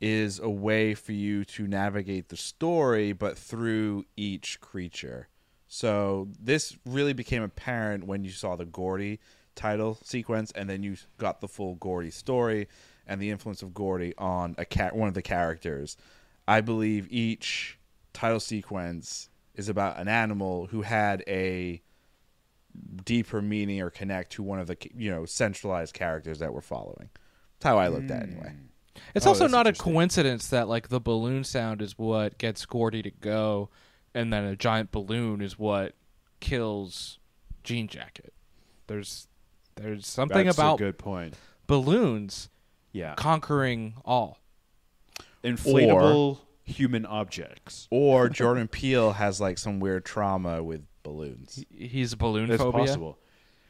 is a way for you to navigate the story, but through each creature. So this really became apparent when you saw the Gordy title sequence, and then you got the full Gordy story and the influence of Gordy on a cat, one of the characters. I believe each title sequence is about an animal who had a deeper meaning or connect to one of the you know centralized characters that we're following. That's how I looked at it hmm. anyway. It's Oh, also not a coincidence that like the balloon sound is what gets Gordy to go, and then a giant balloon is what kills Jean Jacket. There's there's something That's about a good point. balloons Yeah, conquering all. inflatable human objects. Or Jordan Peele has like some weird trauma with balloons. He's a balloon That's phobia. possible.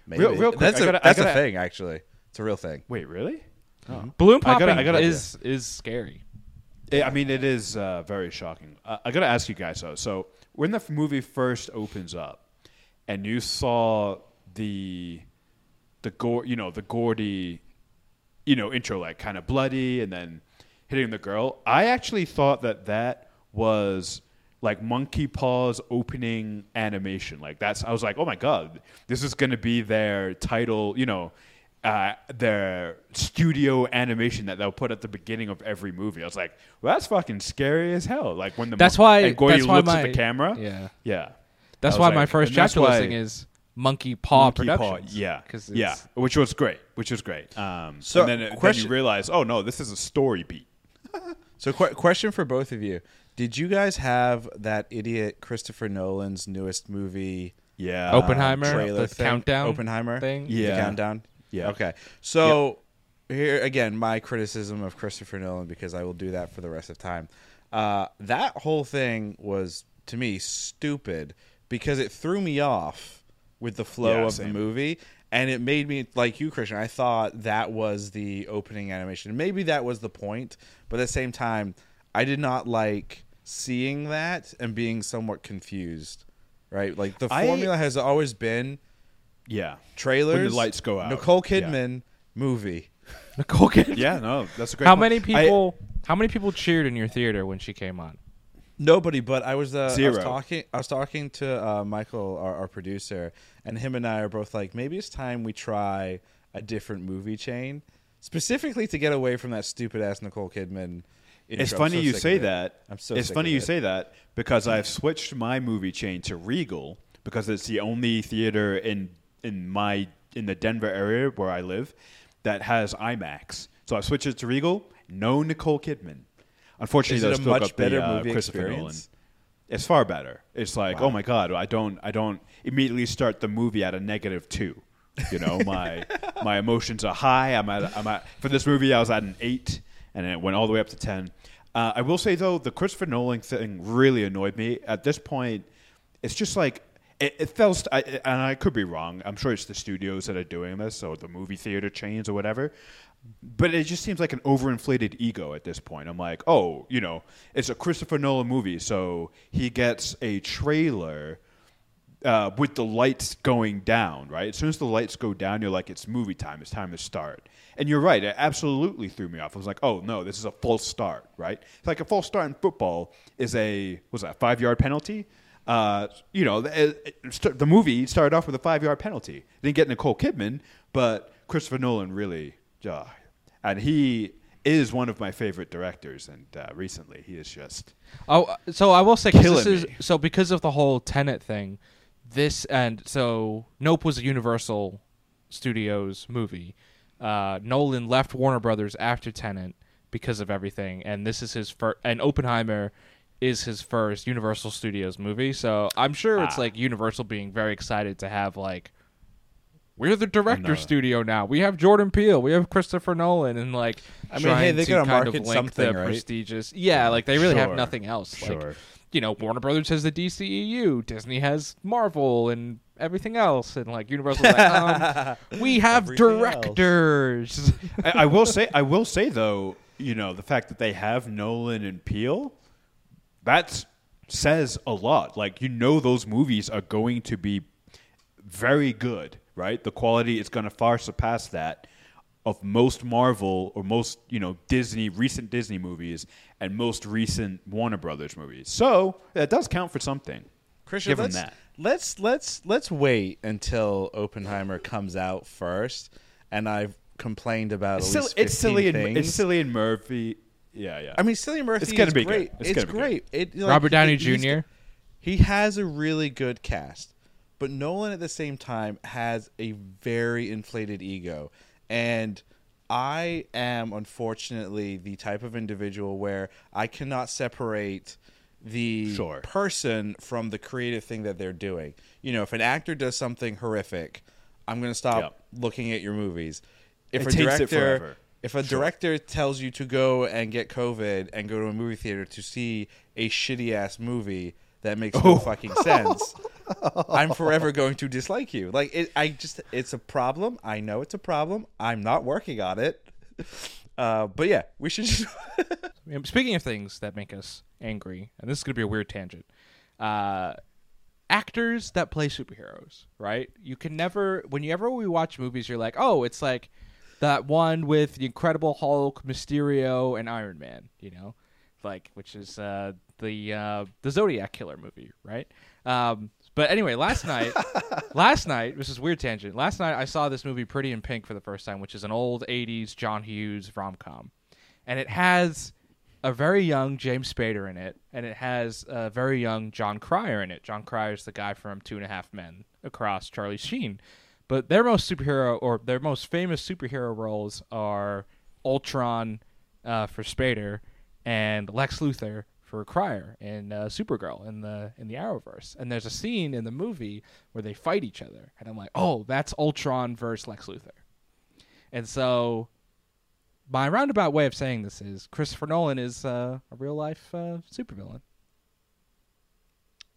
Maybe. Real- real quick, that's I a gotta- that's gotta- a thing actually. It's a real thing. Wait, really? Balloon I gotta- popping I gotta- is is scary. I I mean, it is uh, very shocking. I, I got to ask you guys though. So, when the movie first opens up, and you saw the the gore, you know, the Gordy, you know, intro like kind of bloody, and then hitting the girl. I actually thought that that was like Monkey Paw's opening animation. Like that's, I was like, oh my god, this is going to be their title, you know. Uh, their studio animation that they'll put at the beginning of every movie. I was like, "Well, that's fucking scary as hell." Like when the That's mon- why- and Gordy that's why looks my- at the camera. Yeah. yeah. That's why like- my first chapter why- listing is Monkey Paw Monkey Productions. yeah, 'Cause yeah, it's- which was great, which was great. Um, So, and then, then question- you realize, oh no, this is a story beat. So, qu- question for both of you: Did you guys have that idiot Christopher Nolan's newest movie Yeah. Oppenheimer, trailer the thing? countdown Oppenheimer thing. The Yeah. countdown. Yeah. Okay. So here again, my criticism of Christopher Nolan because I will do that for the rest of time. Uh, that whole thing was to me stupid because it threw me off with the flow Yeah, of same. the movie. And it made me like you, Christian. I thought that was the opening animation. Maybe that was the point, but at the same time, I did not like seeing that and being somewhat confused. Right, like the I- formula has always been Yeah. trailers. When the lights go out. Nicole Yeah. Kidman movie. Nicole Kidman. Yeah, no, that's a great. How point. many I- people? how many people cheered in your theater when she came on? Nobody, but I was uh, I was Zero. talking. I was talking to uh, Michael, our, our producer, and him and I are both like, maybe it's time we try a different movie chain, specifically to get away from that stupid ass Nicole Kidman. It's funny so you say that. I'm so. It's funny you say that because I've switched my movie chain to Regal because it's the only theater in in my in the Denver area where I live that has IMAX. So I switched it to Regal. No Nicole Kidman. Unfortunately, Is a much better the, uh, movie Christopher experience? Nolan. It's far better. It's like, Wow. oh my god, I don't, I don't immediately start the movie at a negative two. You know, my my emotions are high. I'm at, I'm at for this movie. I was at an eight, and it went all the way up to ten. Uh, I will say though, the Christopher Nolan thing really annoyed me. At this point, it's just like it, it I, and I could be wrong. I'm sure it's the studios that are doing this, or the movie theater chains or whatever. But it just seems like an overinflated ego at this point. I'm like, oh, you know, it's a Christopher Nolan movie, so he gets a trailer uh, with the lights going down, right? As soon as the lights go down, you're like, it's movie time. It's time to start. And you're right. It absolutely threw me off. I was like, oh no, this is a false start, right? It's like a false start in football is a was that five yard penalty. Uh, you know, the, it- the movie started off with a five yard penalty. Didn't get Nicole Kidman, but Christopher Nolan really, uh, and he is one of my favorite directors. And uh, recently, he is just Oh, so I will say this is me. so because of the whole Tenet thing. This and so Nope was a Universal Studios movie. Uh, Nolan left Warner Brothers after Tenet because of everything, and this is his first. And Oppenheimer is his first Universal Studios movie. So I'm sure it's Ah. like Universal being very excited to have like. We're the director know. studio now. We have Jordan Peele. We have Christopher Nolan, and like I mean, hey, they to gotta market something, right? prestigious. Yeah, like they really have nothing else. Like, Sure. You know, Warner Brothers has the DCEU, Disney has Marvel and everything else, and like Universal, like, um, we have Everything directors. I, I will say, I will say though, you know, the fact that they have Nolan and Peele, that says a lot. Like you know, those movies are going to be very good, right? The quality is going to far surpass that of most Marvel or most you know Disney recent Disney movies and most recent Warner Brothers movies. So that does count for something. Christian, Give him let's, that. let's let's let's wait until Oppenheimer comes out first, and I've complained about It's, at silly, least it's silly and things. it's Cillian Murphy. Yeah, yeah. I mean, Cillian Murphy It's gonna is be great. good. It's It's, gonna be great. It, like, Robert Downey it- Jr. He has a really good cast, but Nolan at the same time has a very inflated ego, and I am unfortunately the type of individual where I cannot separate the Sure. person from the creative thing that they're doing. You know, if an actor does something horrific, I'm going to stop Yep. looking at your movies. If It a director if a director tells you to go and get COVID and go to a movie theater to see a shitty ass movie that makes no fucking sense, I'm forever going to dislike you. Like it, I just, it's a problem. I know it's a problem. I'm not working on it. Uh, but yeah, we should just. Speaking of things that make us angry, and this is going to be a weird tangent. Uh, actors that play superheroes, right? You can never, whenever we watch movies, you're like, oh, it's like that one with the Incredible Hulk, Mysterio, and Iron Man, you know, like which is uh, the uh, the Zodiac Killer movie, right? Um, but anyway, last night, last night, this is weird tangent. Last night, I saw this movie, Pretty in Pink, for the first time, which is an old '80s John Hughes rom com, and it has a very young James Spader in it, and it has a very young John Cryer in it. John Cryer is the guy from Two and a Half Men across Charlie Sheen. But their most superhero or their most famous superhero roles are Ultron uh, for Spader and Lex Luthor for Cryer and uh, Supergirl in the in the Arrowverse, and there's a scene in the movie where they fight each other, and I'm like, oh, that's Ultron versus Lex Luthor, and so my roundabout way of saying this is Christopher Nolan is uh, a real life uh, supervillain.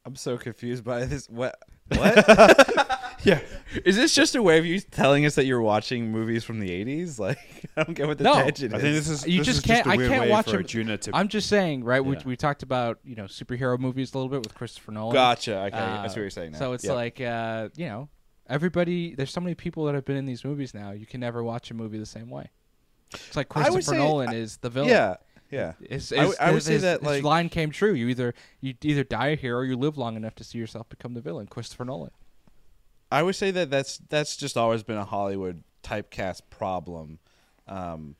I'm so confused by this. What? What? Yeah. is this just a way of you telling us that you're watching movies from the 80s? Like, I don't get what the No. tangent I is. think this is You this just is can't. a I weird can't way watch for him. Juna to I'm just saying, right? Yeah. We we talked about you know superhero movies a little bit with Christopher Nolan. Gotcha. Okay, Uh, that's what you're saying. Now. So it's Yep. like uh, you know, everybody. There's so many people that have been in these movies now. You can never watch a movie the same way. It's like I would Christopher say- Nolan I- is the villain. yeah, yeah. His, I his, would- I say his- that, his like- line came true. You either you either die a hero or you live long enough to see yourself become the villain. Christopher Nolan. I would say that that's that's just always been a Hollywood typecast problem. Um,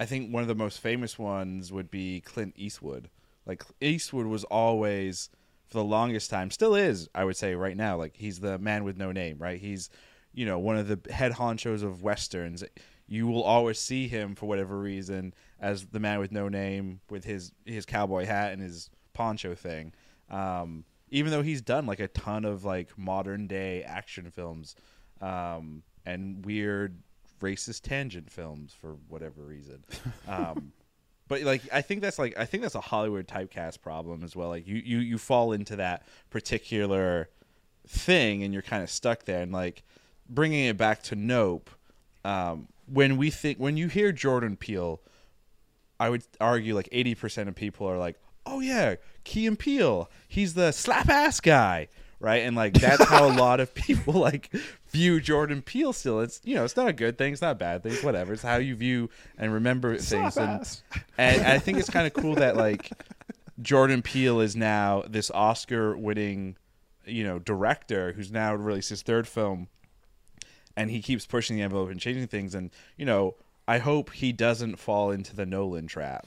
I think one of the most famous ones would be Clint Eastwood. Like Eastwood was always, for the longest time, still is. I would say right now, like he's the man with no name, right? He's, you know, one of the head honchos of westerns. You will always see him for whatever reason as the man with no name with his his cowboy hat and his poncho thing. Um, even though he's done like a ton of like modern day action films um, and weird racist tangent films for whatever reason. Um, but like I think that's like I think that's a Hollywood typecast problem as well. Like you you you fall into that particular thing and you're kind of stuck there and like bringing it back to Nope um, when we think when you hear Jordan Peele I would argue like 80% of people are like, "Oh yeah, Key and Peele, he's the slap ass guy." Right? And like that's how a lot of people like view Jordan Peele still. It's you know, it's not a good thing, it's not a bad thing, it's whatever. It's how you view and remember things and, and I think it's kind of cool that like Jordan Peele is now this Oscar winning, you know, director who's now released his third film and he keeps pushing the envelope and changing things and you know i hope he doesn't fall into the nolan trap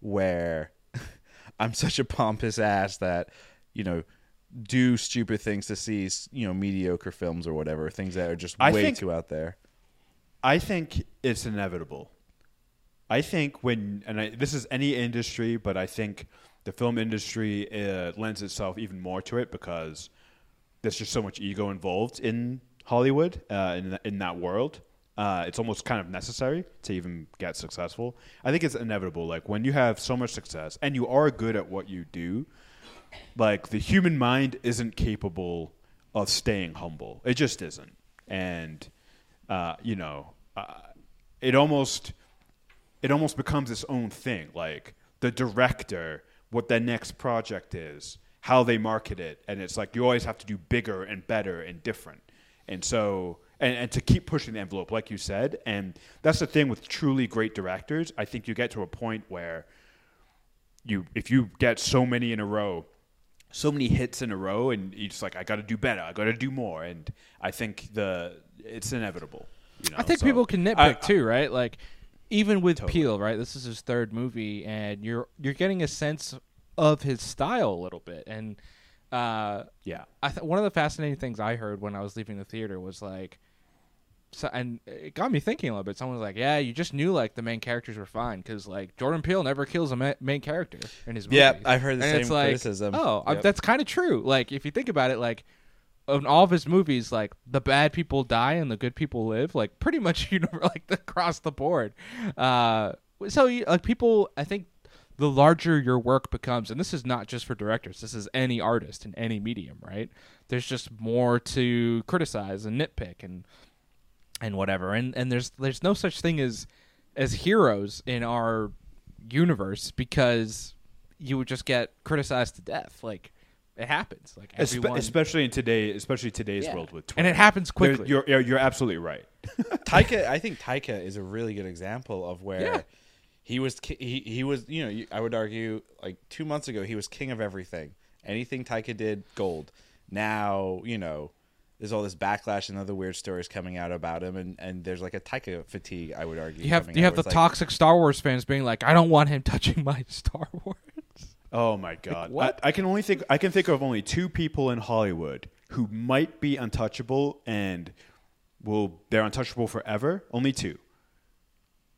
where i'm such a pompous ass that you know do stupid things to see you know mediocre films or whatever things that are just I way think- too out there I think it's inevitable. I think when, and I, this is any industry, but I think the film industry uh, lends itself even more to it because there's just so much ego involved in Hollywood, uh, in, in that world. Uh, it's almost kind of necessary to even get successful. I think it's inevitable. Like when you have so much success and you are good at what you do, like the human mind isn't capable of staying humble. It just isn't. And uh, you know, uh, it almost it almost becomes its own thing. Like the director, what their next project is, how they market it, and it's like you always have to do bigger and better and different. And so, and, and to keep pushing the envelope, like you said, and that's the thing with truly great directors. I think you get to a point where you, if you get so many in a row, so many hits in a row, and you're just like, I got to do better, I got to do more, and I think the it's inevitable. You know? I think So, people can nitpick I- too, right? Like even with Totally. Peele, right? This is his third movie, and you're you're getting a sense of his style a little bit. And uh, Yeah. I th- one of the fascinating things I heard when I was leaving the theater was like, so, and it got me thinking a little bit. Someone was like, "Yeah, you just knew like the main characters were fine because like Jordan Peele never kills a ma- main character in his movies." Yeah, I've heard the and same it's like, criticism. Oh, Yep. that's kind of true. Like if you think about it, like in all of his movies, like the bad people die and the good people live, like pretty much you know like across the board. Uh, so like people, I think the larger your work becomes, and this is not just for directors, this is any artist in any medium, right? There's just more to criticize and nitpick and and whatever, and and there's there's no such thing as as heroes in our universe because you would just get criticized to death, like. It happens, like Espe- everyone, especially in today, especially today's Yeah. world with Twitter. and it happens quickly. You're, you're you're absolutely right. Taika, I think Taika is a really good example of where Yeah. He was. ki- He he was. You know, I would argue like two months ago he was king of everything. Anything Taika did, gold. Now you know there's all this backlash and other weird stories coming out about him, and, and there's like a Taika fatigue. I would argue. You have you out, have the like, toxic Star Wars fans being like, I don't want him touching my Star Wars. Oh my god! what? I, I can only think I can think of only two people in Hollywood who might be untouchable and will they're untouchable forever. Only two: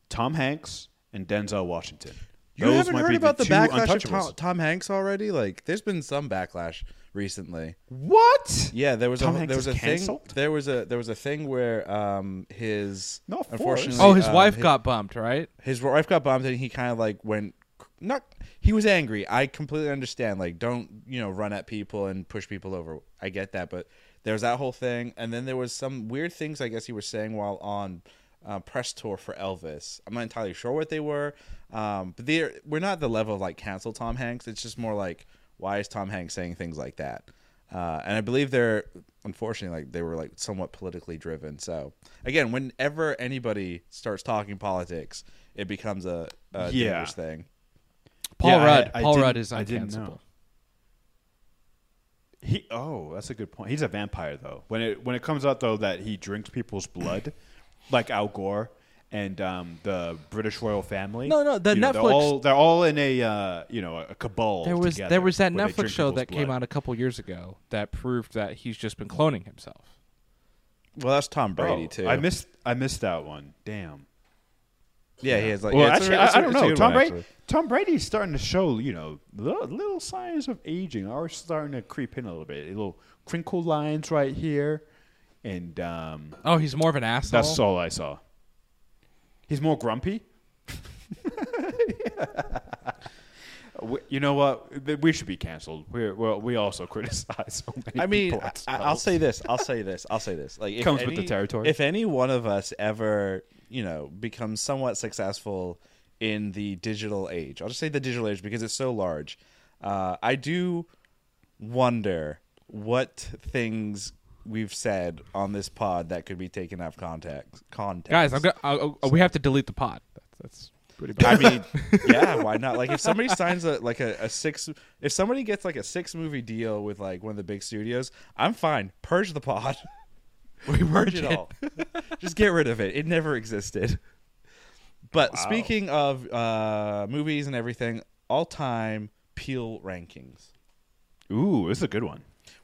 Tom Hanks and Denzel Washington. You Those haven't heard about the, two backlash of. Tom, Tom Hanks already? Like, there's been some backlash recently. What? Yeah, there was Tom a Hanks there was is a thing. There was a there was a thing where um his Not unfortunately Oh, his um, wife his- got bumped, right? his wife got bumped and he kind of like went not he was angry i completely understand like don't you know run at people and push people over i get that but there was that whole thing and then there was some weird things i guess he was saying while on uh, press tour for elvis i'm not entirely sure what they were um, but they're we're not the level of like cancel tom hanks it's just more like why is tom hanks saying things like that uh, and I believe they're unfortunately like they were like somewhat politically driven. So again, whenever anybody starts talking politics, it becomes a, a Yeah. dangerous thing. Paul Yeah, Rudd. I Paul Rudd is I didn't know. uncancelable. He oh, that's a good point. He's a vampire though. When it when it comes out though that he drinks people's blood, like Al Gore and um, the British royal family. No, no, the you know, They're Netflix- all, they're all in a uh, you know a cabal. There was together there was that Netflix show people's that came out a couple years ago that proved that he's just been cloning himself. Well, that's Tom Brady Oh, too. I missed I missed that one. Damn. Yeah, he has like. well, yeah, it's a- actually, it's a- I, I don't know. Tom Brady. actually. Tom Brady's starting to show, you know, little, little signs of aging are starting to creep in a little bit. A Little crinkle lines right here, and um, Oh, he's more of an asshole. that's all I saw. He's more grumpy. We- You know what? Th- We should be canceled. We're, well, we also criticize so many I mean, people I, as I- well. I'll say this. I'll say this. I'll say this. Like, if Comes with any, the territory. If any one of us ever, you know, becomes somewhat successful in the digital age, I'll just say the digital age because it's so large. Uh, I do wonder what things we've said on this pod that could be taken out of context. Context, Guys, I'm gonna, I'll, I'll- we have to delete the pod. That's, that's pretty bad. I mean, yeah, why not? Like if somebody signs a like a, a six, if somebody gets like a six movie deal with like one of the big studios, I'm fine. Purge the pod. we Purge it all. Just get rid of it. It never existed. But Wow. speaking of uh, movies and everything, all time Peele rankings. Ooh, this is a good one.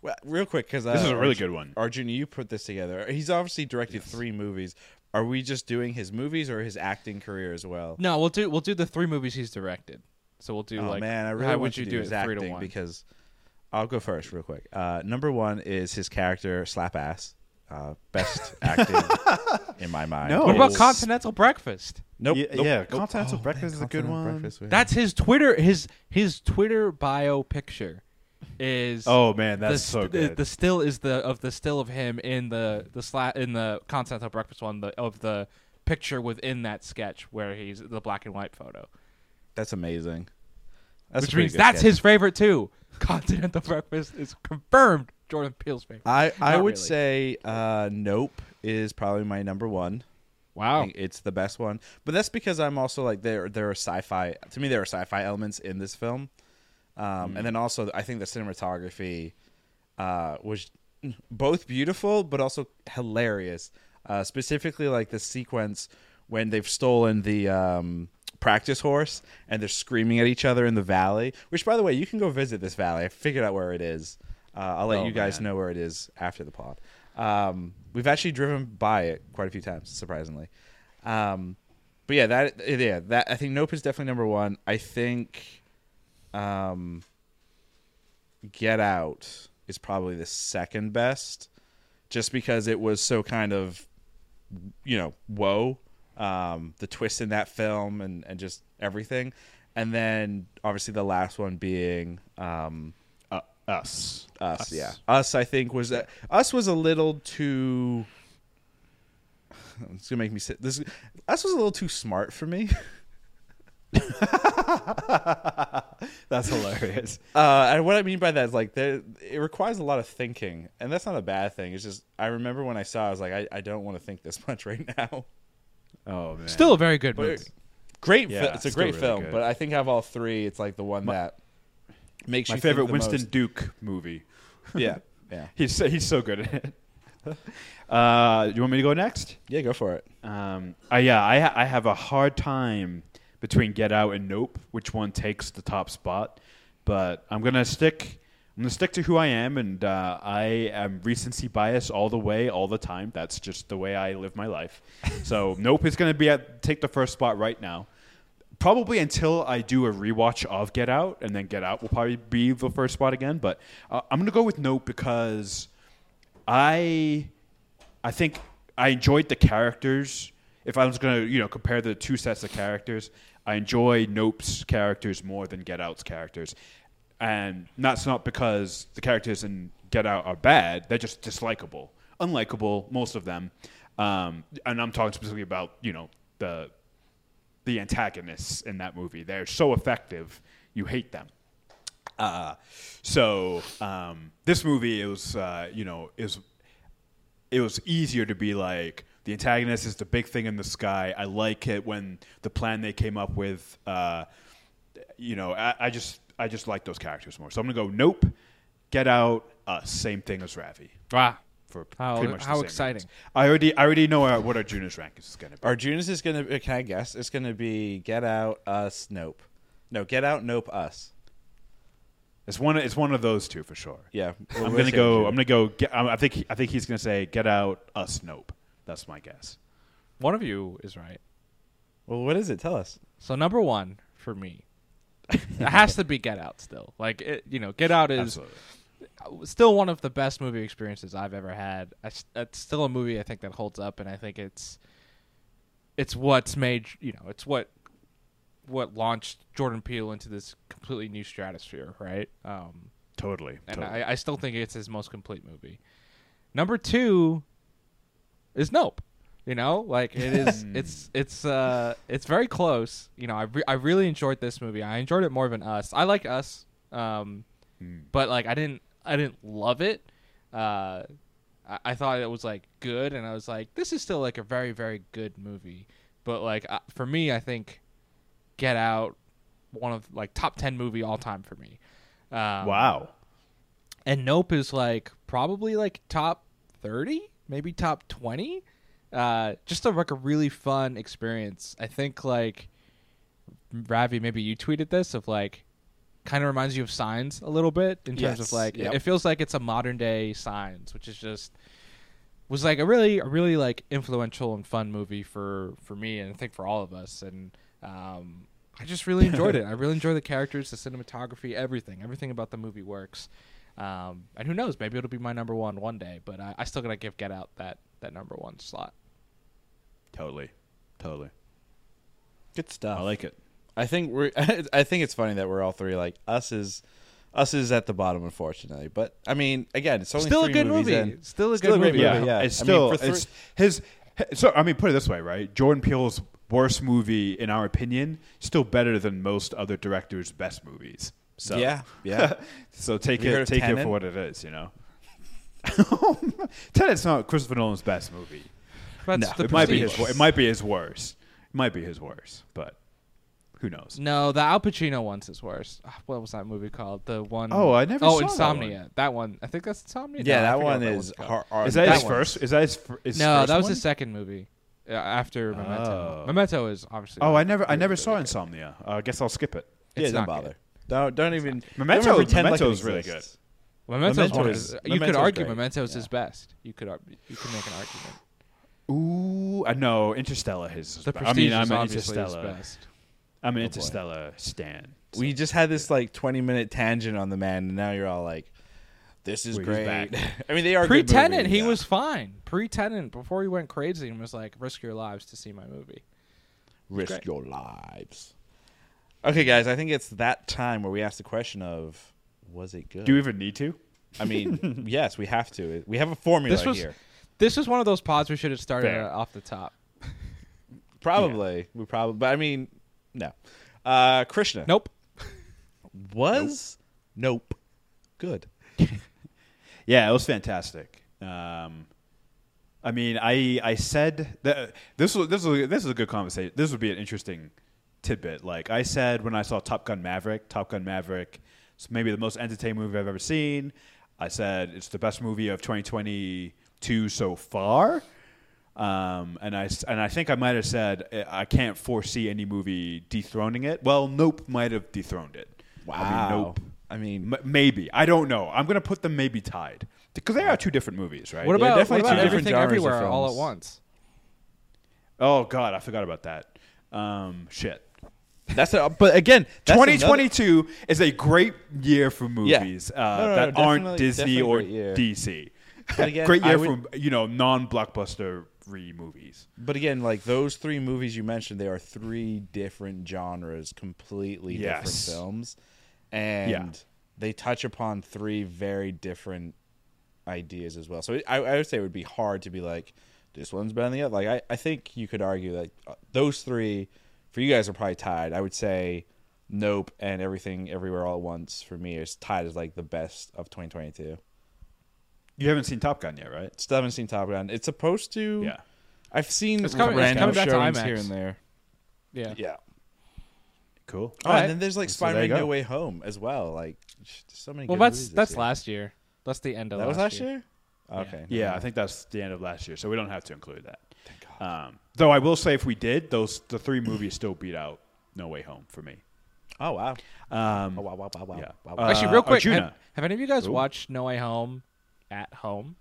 Well, real quick, because uh, This is a really Arjun- good one. Arjun, you put this together. He's obviously directed three movies. Are we just doing his movies or his acting career as well? No, we'll do we'll do the three movies he's directed. So we'll do oh like man, I really how want would to you do, do his it three acting to one? because I'll go first, real quick. Uh, number one is his character Slap Ass. Uh, best acting in my mind. No. what about Oh. Continental Breakfast? Nope. Yeah, nope, yeah. Continental Oh, Breakfast is a good one. Breakfast, yeah. That's his Twitter his his Twitter bio picture is Oh man, the, that's so st- the- good. The, still is the of the still of him in the the sla- in the Continental Breakfast one the, of the picture within that sketch where he's the black and white photo, That's amazing. That's which means that's sketch. his favorite too. Continental Breakfast is confirmed Jordan Peele's favorite. I I Not would really. say uh, Nope is probably my number one. Wow. it's the best one, but that's because I'm also like there there are sci-fi to me there are sci-fi elements in this film, um, and then also I think the cinematography uh, was both beautiful but also hilarious. Uh, specifically, like the sequence when they've stolen the um, practice horse and they're screaming at each other in the valley. Which, by the way, you can go visit this valley. I figured out where it is. Uh, I'll let Oh, you guys man. know where it is after the pod. Um, we've actually driven by it quite a few times, surprisingly. Um, but yeah, that yeah, that I think Nope is definitely number one. I think um, Get Out is probably the second best, just because it was so kind of you know whoa, um, the twist in that film and and just everything, and then obviously the last one being. Um, Uh, us. us, yeah. Us, I think was uh, us was a little too. It's gonna make me sit. This us was a little too smart for me. That's hilarious. Uh, and what I mean by that is like there, it requires a lot of thinking, and that's not a bad thing. It's just I remember when I saw, it, I was like, I, I don't want to think this much right now. Oh man. Still a very good But movie. great, Yeah, fi- it's a great really film. good. But I think out of all three, it's like the one My- that makes my you favorite think the Winston most. Duke movie. Yeah, yeah, He's so, he's so good at it. Uh, you want me to go next? yeah. Go for it. Um, uh, yeah, I ha- I have a hard time between Get Out and Nope, which one takes the top spot. But I'm gonna stick. I'm gonna stick to who I am, and uh, I am recency bias all the way, all the time. That's just the way I live my life. so Nope is gonna be at take the first spot right now. probably until I do a rewatch of Get Out, and then Get Out will probably be the first spot again. But uh, I'm gonna go with Nope because I I think I enjoyed the characters. If I was gonna you know compare the two sets of characters, I enjoy Nope's characters more than Get Out's characters, and that's not because the characters in Get Out are bad. They're just dislikable, unlikable, most of them. Um, and I'm talking specifically about you know the the antagonists in that movie. They're so effective, you hate them. Uh, so um, this movie, it was uh, you know was it was easier to be like the antagonist is the big thing in the sky. I like it when the plan they came up with. Uh, you know, I, I just I just like those characters more. So I'm gonna go. Nope. Get out. Us. Same thing as Ravi. Wow. For How- pretty much the how same exciting. reasons. I already I already know uh, what Arjuna's rank is gonna be. Arjuna's is gonna. uh, Can I guess? It's gonna be Get Out, Us, Nope. No, Get Out, Nope, Us. It's one. It's one of those two for sure. Yeah, I'm gonna go. I'm gonna go. Get, I think. I think he's gonna say, "Get out, us, nope." That's my guess. One of you is right. Well, what is it? Tell us. So number one for me, it has to be Get Out. Still, like it, you know, Get Out is Absolutely. still one of the best movie experiences I've ever had. It's still a movie I think that holds up, and I think it's it's what's made you know it's what what launched Jordan Peele into this completely new stratosphere, right? Um, Totally. and totally. I, I still think it's his most complete movie. Number two is Nope. You know, like it is. it's it's uh it's very close. You know, I re- I really enjoyed this movie. I enjoyed it more than Us. I like Us, um, Hmm. but like I didn't I didn't love it. Uh, I, I thought it was like good, and I was like, this is still like a very very good movie. But like uh, for me, I think Get Out, one of like top ten movie all time for me. Um, wow. and Nope is like probably like top thirty, maybe top twenty. Uh, just a like a really fun experience. I think like Ravi, maybe you tweeted this of like kind of reminds you of Signs a little bit in terms Yes, of like yep. it feels like it's a modern day Signs, which is just was like a really a really like influential and fun movie for for me and I think for all of us and um I just really enjoyed it. I really enjoy the characters, the cinematography, everything. Everything about the movie works. Um, and who knows? Maybe it'll be my number one one day. But I, I still gotta give Get Out that that number one slot. Totally. Totally. Good stuff. I like it. I think we're. I think it's funny that we're all three like us is. Us is at the bottom, unfortunately. But I mean, again, it's only Still a three good movies movie. in. Still a Still good a great movie. movie. Yeah, yeah. It's I mean, still for three- it's his. So I mean, put it this way, right? Jordan Peele's worst movie, in our opinion, still better than most other directors' best movies. So Yeah, yeah. so take Have you heard it of take it for what it is, you know. Tenet's not Christopher Nolan's best movie. That's No, the it might be his. It might be his worst. It might be his worst, but who knows? No, the Al Pacino one's is worse. Ah, What was that movie called? The one Oh, I never Oh, saw that Insomnia. That one. I think that's Insomnia. yeah, No, I that forget one what is. one's called. Har- har- Is that, That his one. first? Is that his, fir- his No, first that was one? his second movie. Uh, after Memento. Oh. Memento is obviously. Oh, I never, I never really saw good. Insomnia. Uh, I guess I'll skip it. yeah, It's don't not bother. Good. Don't don't even. Memento- don't even pretend like Memento it is really good. Memento's Memento is- his- you could argue great. Memento's Yeah. his best. You could ar- you could make an argument. Ooh, uh, no, Interstellar. His. The best. I Prestige mean, I'm is an obviously his Interstellar. best. I'm an Oh, boy. Interstellar stan. We just had this like twenty minute tangent on the man, and now you're all like, "This is Wait, he's great." I mean, they are pre Tenet. he yeah. was fine. Pre Tenet, before he went crazy and was like, "Risk your lives to see my movie." risk great. your lives. Okay, guys, I think it's that time where we ask the question of, "Was it good?" Do we even need to? I mean, yes, we have to. We have a formula This was here. this was one of those pods we should have started Fair. uh, off the top. Probably, we probably, but I mean, no. Uh, Krishna, Nope. was nope, good. Yeah, it was fantastic. Um, I mean, I I said that this was this was this is a good conversation. This would be an interesting tidbit. Like I said when I saw Top Gun Maverick, Top Gun Maverick is maybe the most entertaining movie I've ever seen. I said it's the best movie of 2022 so far. Um, and I s- and I think I might have said uh, I can't foresee any movie dethroning it. Well, Nope might have dethroned it. I mean, Wow. Nope. I mean, M- maybe I don't know. I'm gonna put them maybe tied because they are two different movies, right? What They're about, definitely what about two different everything genres of everywhere all at once? Oh God, I forgot about that. Um, shit. That's a, but again, that's another- 2022 is a great year for movies uh, No, no, no, that aren't Disney or year. DC. Again, great year would- for you know non-blockbuster re movies. But again, like those three movies you mentioned, they are three different genres, completely different films, and Yeah. they touch upon three very different ideas as well. So I, I would say it would be hard to be like this one's better than the other. Like I, I think you could argue that uh, those three for you guys are probably tied. I would say Nope and Everything Everywhere All at Once for me is tied as like the best of 2022. You haven't seen Top Gun yet, right? Still haven't seen Top Gun. It's supposed to. Yeah. I've seen It's coming- it's random coming back to showings IMAX. here and there. Yeah. Yeah. Cool. Oh, and then there's like So Spider-Man you. No Way Home as well. Like so many. Well, good that's that's year. last year. That's the end of That was last last year. Okay. Yeah, never I think that's the end of last year, so we don't have to include that. Thank God. Um, though I will say, if we did, those the three movies still beat out No Way Home for me. Oh wow. Um, Oh wow wow wow wow. yeah. wow, Uh, wow. Actually, real quick, Arjuna. have, have any of you guys Ooh. watched No Way Home at home?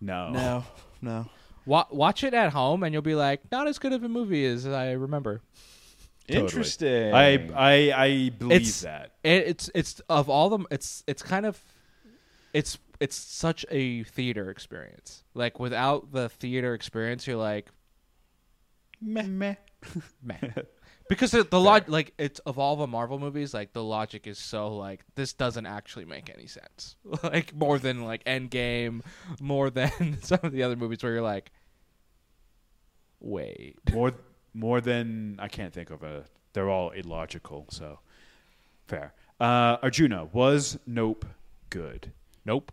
no, no, no. Wa- watch it at home, and you'll be like, not as good of a movie as I remember. Totally. Interesting. I I I believe It's- that. It, it's it's of all them. It's it's kind of it's it's such a theater experience. Like without the theater experience, you're like Meh. Meh. meh. Because the, the log like it's of all the Marvel movies, like the logic is so like this doesn't actually make any sense. like more than like Endgame, more than some of the other movies where you're like, wait, More more than I can't think of a. They're all illogical. So fair. Uh, Arjuna was Nope good. nope.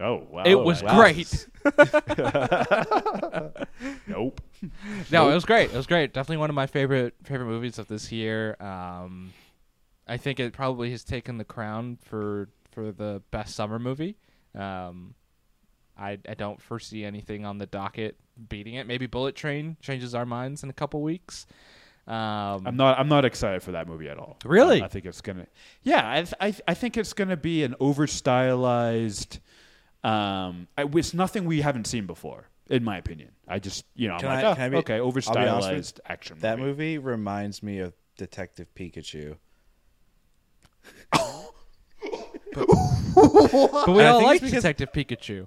Oh wow! it was wow. great. Nope. No, it was great. It was great. Definitely one of my favorite favorite movies of this year. Um, I think it probably has taken the crown for for the best summer movie. Um, I I don't foresee anything on the docket beating it. Maybe Bullet Train changes our minds in a couple weeks. Um, I'm not. I'm not excited for that movie at all. Really? I, I think it's gonna. Yeah, I, th- I, I think it's gonna be an over stylized. Um, I, it's nothing we haven't seen before, in my opinion. I just, you know, I'm Can like, I- oh, can I be- okay, over I'll be honest with you, stylized action. that movie. movie reminds me of Detective Pikachu. but we I all think like it's because- Detective Pikachu.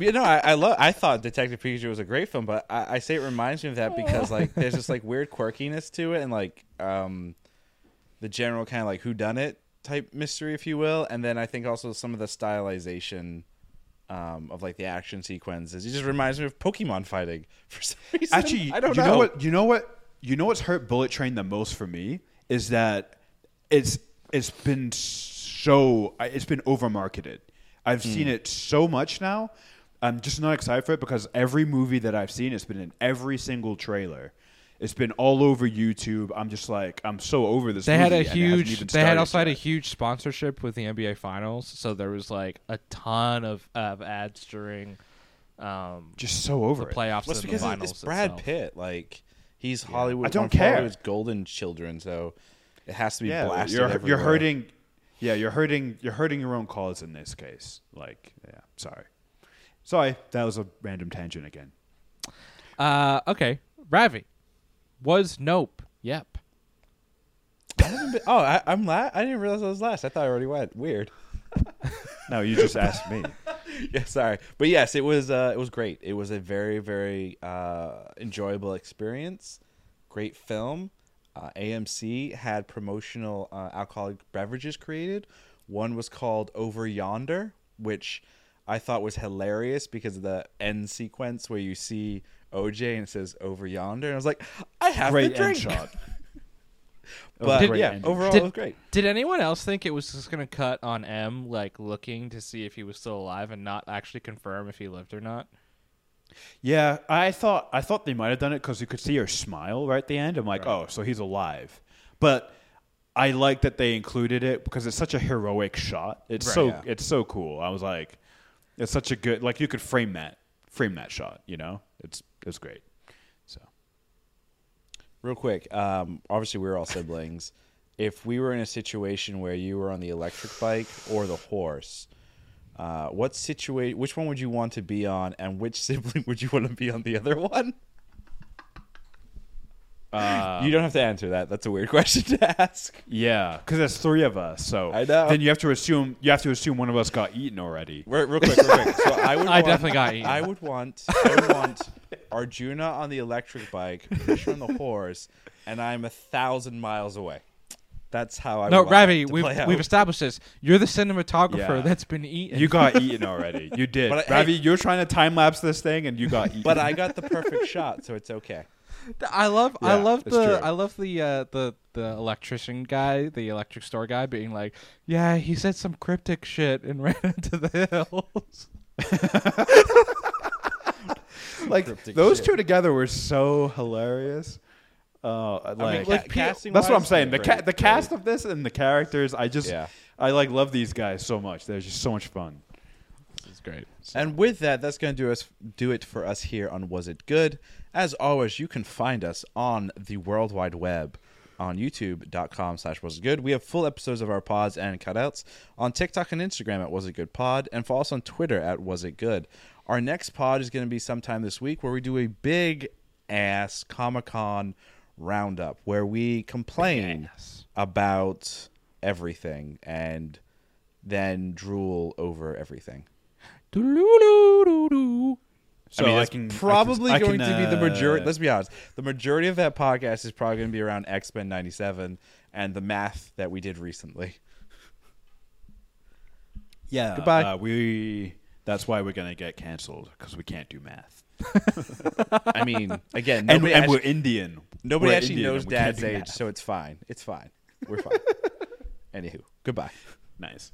You know, I, I love. I thought Detective Pikachu was a great film, but I, I say it reminds me of that because like there's just like weird quirkiness to it, and like um, the general kind of like who done it type mystery, if you will, and then I think also some of the stylization um, of like the action sequences. It just reminds me of Pokemon fighting for some reason. Actually, I don't you know. know. what? You know what? You know what's hurt Bullet Train the most for me is that it's it's been so it's been over marketed. I've Hmm. seen it so much now. I'm just not excited for it because every movie that I've seen, it's been in every single trailer. It's been all over YouTube. I'm just like, I'm so over this. They had a and it hasn't huge. They had started also had a huge sponsorship with the NBA Finals, so there was like a ton of, of ads during um, just so over the playoffs Well, it's and the because finals. it's Brad itself. Pitt. Like he's Hollywood. I don't one of care. Hollywood's golden children, so it has to be yeah, blasted. you're you're hurting. Yeah, you're hurting. You're hurting your own cause in this case. Like, yeah, sorry, sorry. That was a random tangent again. Uh, okay, Ravi was Nope. Yep. I haven't been- oh, I, I'm la- I didn't realize I was last. I thought I already went. Weird. No, you just asked me. yeah, sorry, but yes, it was. Uh, it was great. It was a very, very uh, enjoyable experience. Great film. Uh, AMC had promotional uh, alcoholic beverages created. One was called Over Yonder, which I thought was hilarious because of the end sequence where you see OJ and it says Over Yonder, and I was like, I have Great the drink. end shot. But a great yeah, ending. overall Did- it was great. Did anyone else think it was just gonna cut on Em, like looking to see if he was still alive and not actually confirm if he lived or not? Yeah, I thought I thought they might have done it because you could see her smile right at the end. I'm like, oh, so he's alive. But I like that they included it because it's such a heroic shot. It's Right, so yeah. it's so cool. I was like, it's such a good like you could frame that frame that shot. You know, it's it's great. So Real quick, um, obviously we're all siblings. if we were in a situation where you were on the electric bike or the horse, uh, what situation? Which one would you want to be on, and which sibling would you want to be on the other one? Uh, you don't have to answer that. That's a weird question to ask. yeah, because there's three of us. So I know. Then you have to assume you have to assume one of us got eaten already. Real, real quick, real quick. So I would. I want, definitely got eaten. I would want. I would want Arjuna on the electric bike, Krishna on the horse, and I'm a thousand miles away. That's how I. no, would Ravi, we've we've established this. You're the cinematographer Yeah. that's been eaten. You got eaten already. You did. But I- Ravi, you're trying to time lapse this thing, and you got eaten. But I got the perfect shot, so it's okay. I love I love the true. I love the uh, the the electrician guy, the electric store guy being like, "Yeah, he said some cryptic shit and ran into the hills." like Cryptic those shit. two together were so hilarious. Uh, like, I mean, ca- like, casting that's what I'm saying. The they're ca- great, the great. cast of this and the characters, I just Yeah. I like love these guys so much. They're just so much fun. Great. And with that, that's going to do us do it for us here on Was It Good. As always, you can find us on the World Wide Web on youtube.com slash was it good we have full episodes of our pods and cutouts on tiktok and instagram at was it good pod and follow us on twitter at was it good our next pod is going to be sometime this week where we do a big ass comic-con roundup where we complain about everything and then drool over everything. So I mean, I can- I can- probably I going can, to be the majority. uh, Let's be honest. The majority of that podcast is probably going to be around X Men '97 and the math that we did recently. Yeah. Goodbye. Uh, we. That's why we're gonna get canceled because we can't do math. I mean, again, And, nobody and actually, we're Indian. nobody We're actually Indian knows we Dad's age, math. so it's fine. It's fine. We're fine. Anywho, goodbye. Nice.